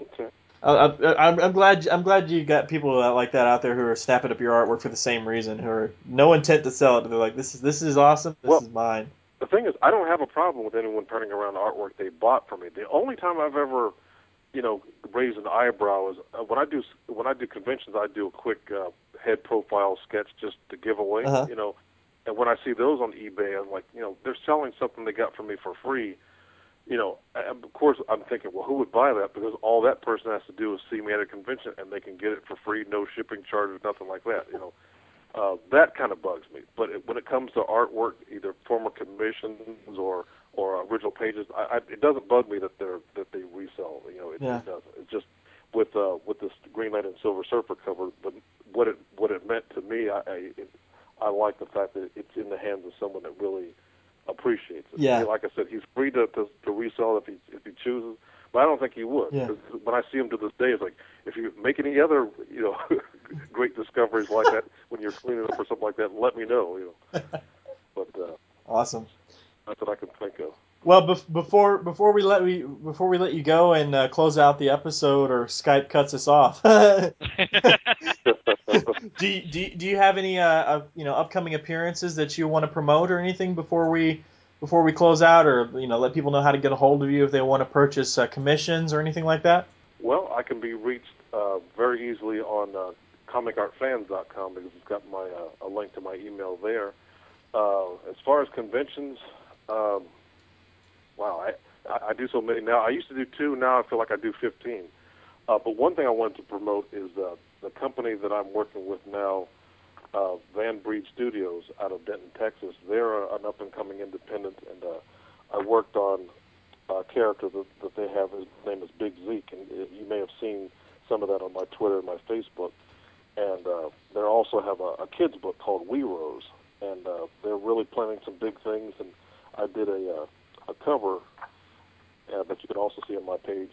[SPEAKER 4] Okay.
[SPEAKER 2] I, I, I'm, I'm glad I'm glad you got people like that out there who are snapping up your artwork for the same reason, who are no intent to sell it. They're like, this is this is awesome. This
[SPEAKER 4] Well-
[SPEAKER 2] is mine.
[SPEAKER 4] The thing is, I don't have a problem with anyone turning around artwork they bought from me. The only time I've ever you know, raise an eyebrow is uh, when I do when I do conventions, I do a quick uh, head profile sketch just to give away,
[SPEAKER 2] Uh-huh.
[SPEAKER 4] you know. And when I see those on eBay, I'm like, you know, they're selling something they got from me for free. You know, of course, I'm thinking, well, who would buy that? Because all that person has to do is see me at a convention, and they can get it for free, no shipping charges, nothing like that. You know, uh, that kind of bugs me. But it, when it comes to artwork, either former commissions or or original pages, I, I, it doesn't bug me that they're that they resell. You know, it,
[SPEAKER 2] Yeah.
[SPEAKER 4] it doesn't. It's just with uh, with this Green Lantern Silver Surfer cover. But what it what it meant to me, I I, it, I like the fact that it's in the hands of someone that really appreciates it.
[SPEAKER 2] Yeah.
[SPEAKER 4] Like I said, he's free to, to to resell if he if he chooses. But I don't think he would.
[SPEAKER 2] Yeah.
[SPEAKER 4] When I see him to this day, it's like if you make any other you know great discoveries like that when you're cleaning up or something like that, let me know. You know. But uh,
[SPEAKER 2] Awesome.
[SPEAKER 4] that's what I can think of.
[SPEAKER 2] Well, bef- before before we let we before we let you go and uh, close out the episode, or Skype cuts us off, do, you, do, you- do you have any uh, uh, you know upcoming appearances that you want to promote or anything before we before we close out, or you know let people know how to get a hold of you if they want to purchase uh, commissions or anything like that?
[SPEAKER 4] Well, I can be reached uh, very easily on uh, comicartfans.com because it's got my a link to my email there. As far as conventions, um, wow, I, I do so many now. I used to do two. Now I feel like I do fifteen. Uh, but one thing I wanted to promote is uh, the company that I'm working with now, uh, Van Breed Studios out of Denton, Texas. They're uh, an up and coming independent, and uh, I worked on a character that, that they have. His name is Big Zeke, and uh, you may have seen some of that on my Twitter and my Facebook. And uh, they also have a, a kids book called We Rose, and uh, they're really planning some big things. And I did a uh, a cover uh, that you can also see on my page.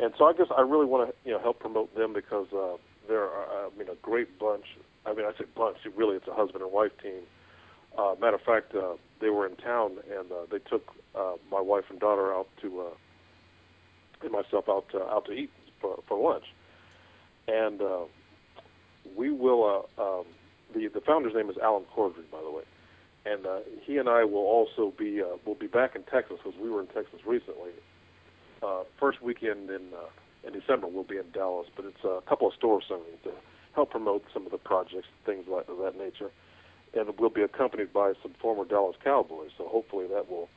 [SPEAKER 4] And so I guess I really want to you know help promote them because uh, they're uh, I mean a great bunch. I mean I say bunch, really it's a husband and wife team. Uh, matter of fact, uh, they were in town and uh, they took uh, my wife and daughter out to uh, and myself out to, out to eat for, for lunch. And uh, we will. Uh, um, the the founder's name is Alan Cordry, by the way, and uh, he and I will also be uh, will be back in Texas because we were in Texas recently. Uh, first weekend in uh, in December we'll be in Dallas, but it's a couple of store signings to help promote some of the projects, things like of that nature, and we'll be accompanied by some former Dallas Cowboys. So hopefully that will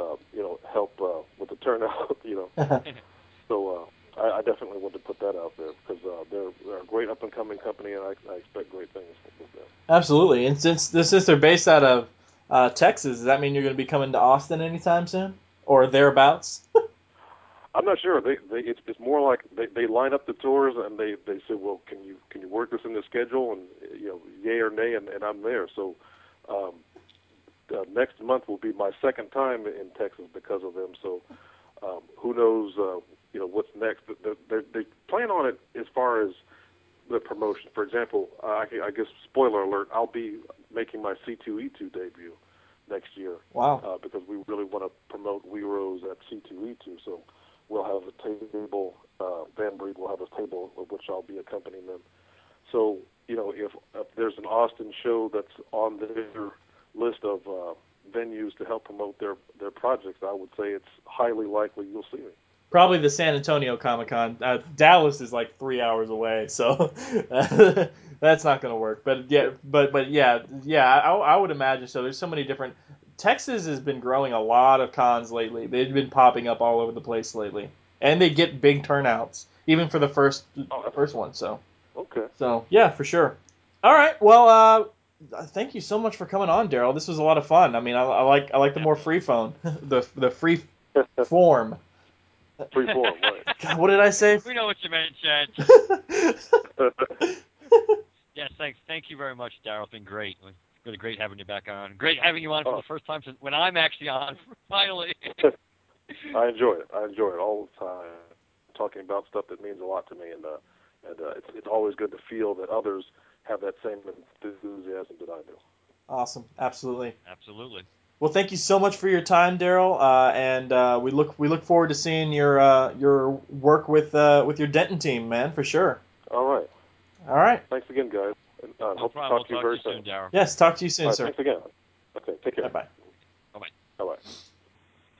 [SPEAKER 4] uh, you know help uh, with the turnout. You know, so uh, I, I definitely want to put that out there because uh, they're they're a great up and coming company, and I, I expect great things with them.
[SPEAKER 2] Absolutely. And since since they're based out of uh, Texas, does that mean you're going to be coming to Austin anytime soon, or thereabouts?
[SPEAKER 4] I'm not sure. They, they it's, it's more like they, they line up the tours and they, they say, well, can you can you work this in the schedule and you know, yay or nay, and, and I'm there. So um, uh, next month will be my second time in Texas because of them. So um, who knows, uh, you know, what's next? But they, they, plan on it as far as the promotion. For example, uh, I, I guess spoiler alert, I'll be making my C2E2 debut next year
[SPEAKER 2] Wow.
[SPEAKER 4] uh, because we really want to promote We Rose at C2E2. So we'll have a table. Uh, Van Breed will have a table of which I'll be accompanying them. So you know, if, if there's an Austin show that's on their list of uh, venues to help promote their their projects, I would say it's highly likely you'll see me.
[SPEAKER 2] Probably the San Antonio Comic Con. Uh, Dallas is like three hours away, so that's not going to work. But yeah, but but yeah, yeah, I, I would imagine so. There's so many different. Texas has been growing a lot of cons lately. They've been popping up all over the place lately, and they get big turnouts, even for the first
[SPEAKER 4] Oh,
[SPEAKER 2] first one. So
[SPEAKER 4] Okay.
[SPEAKER 2] so yeah, for sure. All right, well, uh, thank you so much for coming on, Darryl. This was a lot of fun. I mean, I, I like I like the more free phone, the the free form.
[SPEAKER 4] Free form, right?
[SPEAKER 2] God, what did I say?
[SPEAKER 3] We know what you meant, Chad. Yes, thanks. Thank you very much, Darryl. It's been great. It's really great having you back on. Great having you on for
[SPEAKER 4] Oh.
[SPEAKER 3] the first time since when I'm actually on finally.
[SPEAKER 4] I enjoy it. I enjoy it all the time. Talking about stuff that means a lot to me, and uh, and uh, it's it's always good to feel that others have that same enthusiasm that I do.
[SPEAKER 2] awesome, absolutely.
[SPEAKER 3] Absolutely.
[SPEAKER 2] Well, thank you so much for your time, Darryl, uh, and uh, we look we look forward to seeing your uh, your work with uh, with your Denton team, man, for sure.
[SPEAKER 4] All right.
[SPEAKER 2] All right.
[SPEAKER 4] Thanks again, guys. And, uh,
[SPEAKER 3] No
[SPEAKER 4] hope
[SPEAKER 3] problem.
[SPEAKER 4] to talk to you
[SPEAKER 3] we'll
[SPEAKER 4] very
[SPEAKER 3] to you soon, Darryl.
[SPEAKER 2] Yes, talk to you soon,
[SPEAKER 4] All right,
[SPEAKER 2] sir.
[SPEAKER 4] thanks again. Okay, take care.
[SPEAKER 2] Bye bye.
[SPEAKER 4] Bye bye.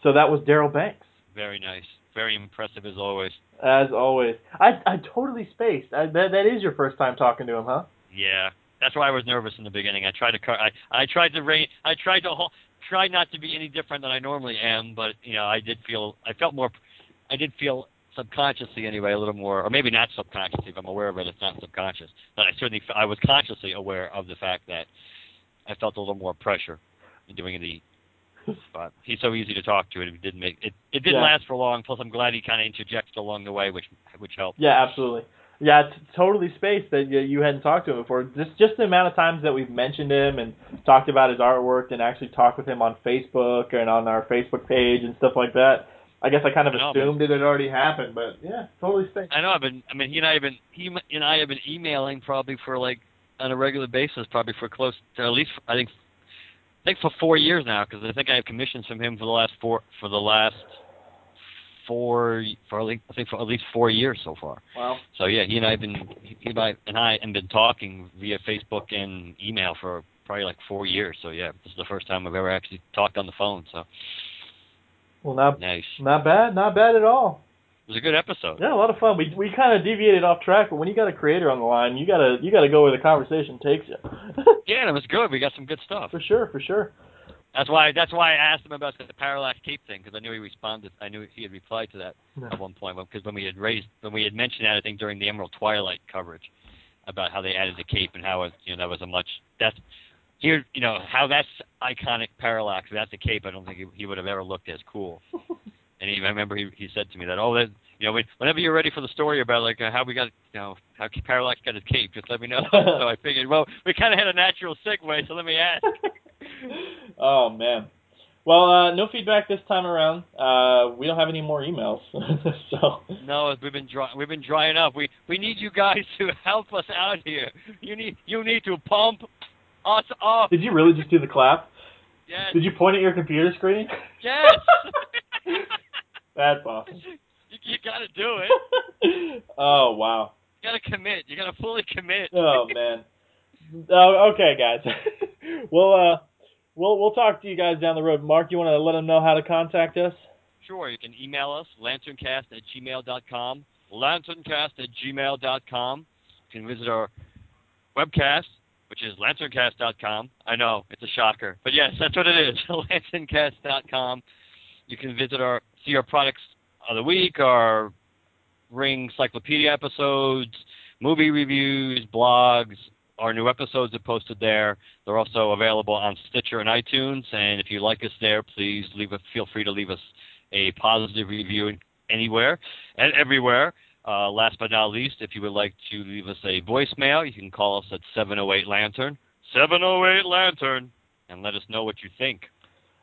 [SPEAKER 2] So that was Darryl Banks.
[SPEAKER 3] Very nice. very impressive as always.
[SPEAKER 2] As always, I I totally spaced. I, that that is your first time talking to him, huh?
[SPEAKER 3] Yeah, that's why I was nervous in the beginning. I tried to. I I tried to. I tried to try not to be any different than I normally am, but you know I did feel. I felt more. I did feel subconsciously anyway a little more, or maybe not subconsciously. If I'm aware of it, it's not subconscious. But I certainly I was consciously aware of the fact that I felt a little more pressure in doing the but he's so easy to talk to. And it didn't make it. It didn't
[SPEAKER 2] Yeah.
[SPEAKER 3] last for long. Plus, I'm glad he kind of interjected along the way, which which helped.
[SPEAKER 2] Yeah, absolutely. Yeah, it's totally spaced that you, you hadn't talked to him before. Just just the amount of times that we've mentioned him and talked about his artwork and actually talked with him on Facebook and on our Facebook page and stuff like that. I guess I kind of
[SPEAKER 3] I know, but-
[SPEAKER 2] assumed it had already happened, but yeah, totally spaced.
[SPEAKER 3] I know. I've been. I mean, he and I have been. He and I have been emailing probably for like on a regular basis, probably for close to at least I think. I think for four years now, because I think I have commissions from him for the last four for the last four for at least, I think for at least four years so far.
[SPEAKER 2] Wow.
[SPEAKER 3] So yeah, he and I have been he and I and I have been talking via Facebook and email for probably like four years. So yeah, this is the first time I've ever actually talked on the phone. So
[SPEAKER 2] Well, not
[SPEAKER 3] nice.
[SPEAKER 2] not bad, not bad at all.
[SPEAKER 3] It was a good episode.
[SPEAKER 2] Yeah, a lot of fun. We we kind of deviated off track, but when you got a creator on the line, you gotta you gotta go where the conversation takes you.
[SPEAKER 3] Yeah, it was good. We got some good stuff.
[SPEAKER 2] for sure, for sure.
[SPEAKER 3] That's why that's why I asked him about the parallax cape thing because I knew he responded. I knew he had replied to that
[SPEAKER 2] Yeah.
[SPEAKER 3] at one point because when we had raised when we had mentioned that I think during the Emerald Twilight coverage about how they added the cape and how it, you know that was a much that's here you know how that's iconic parallax. That's a cape. I don't think he, he would have ever looked as cool. and he, I remember he he said to me that oh that you know whenever you're ready for the story about like uh, how we got you know how parallax got his cape, just let me know. so I figured well we kind of had a natural segue, so let me ask.
[SPEAKER 2] oh man. Well, uh, no feedback this time around. Uh, we don't have any more emails, so
[SPEAKER 3] No, we've been dry, we've been drying up. We we need you guys to help us out here. You need you need to pump us up.
[SPEAKER 2] did you really just do the clap?
[SPEAKER 3] Yes,
[SPEAKER 2] Did you point at your computer screen?
[SPEAKER 3] yes.
[SPEAKER 2] That's awesome.
[SPEAKER 3] you, got to do it.
[SPEAKER 2] oh wow.
[SPEAKER 3] You got to commit. You got to fully commit.
[SPEAKER 2] Oh man. Oh, okay, guys. we'll uh, we'll we'll talk to you guys down the road. Mark, you want to let them know how to contact us?
[SPEAKER 3] Sure, you can email us lanterncast at gmail.com. Lanterncast at gmail.com. You can visit our webcast, which is lanterncast.com. I know it's a shocker, but yes, that's what it is. lanterncast.com. You can visit our see our products of the week, our Ring Cyclopedia episodes, movie reviews, blogs. Our new episodes are posted there. They're also available on Stitcher and iTunes. And if you like us there, please leave a feel free to leave us a positive review anywhere and everywhere. Uh, last but not least, if you would like to leave us a voicemail, you can call us at 708 Lantern, 708 Lantern, and let us know what you think.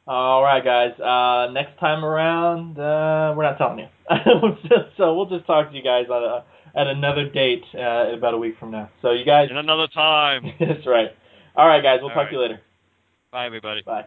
[SPEAKER 2] All right, guys. Uh, next time around, uh, we're not telling you. so we'll just talk to you guys on a, at another date uh, about a week from now. So you guys,
[SPEAKER 3] In another time.
[SPEAKER 2] that's right. All right, guys. We'll
[SPEAKER 3] All
[SPEAKER 2] talk
[SPEAKER 3] right.
[SPEAKER 2] to you later.
[SPEAKER 3] Bye, everybody.
[SPEAKER 2] Bye.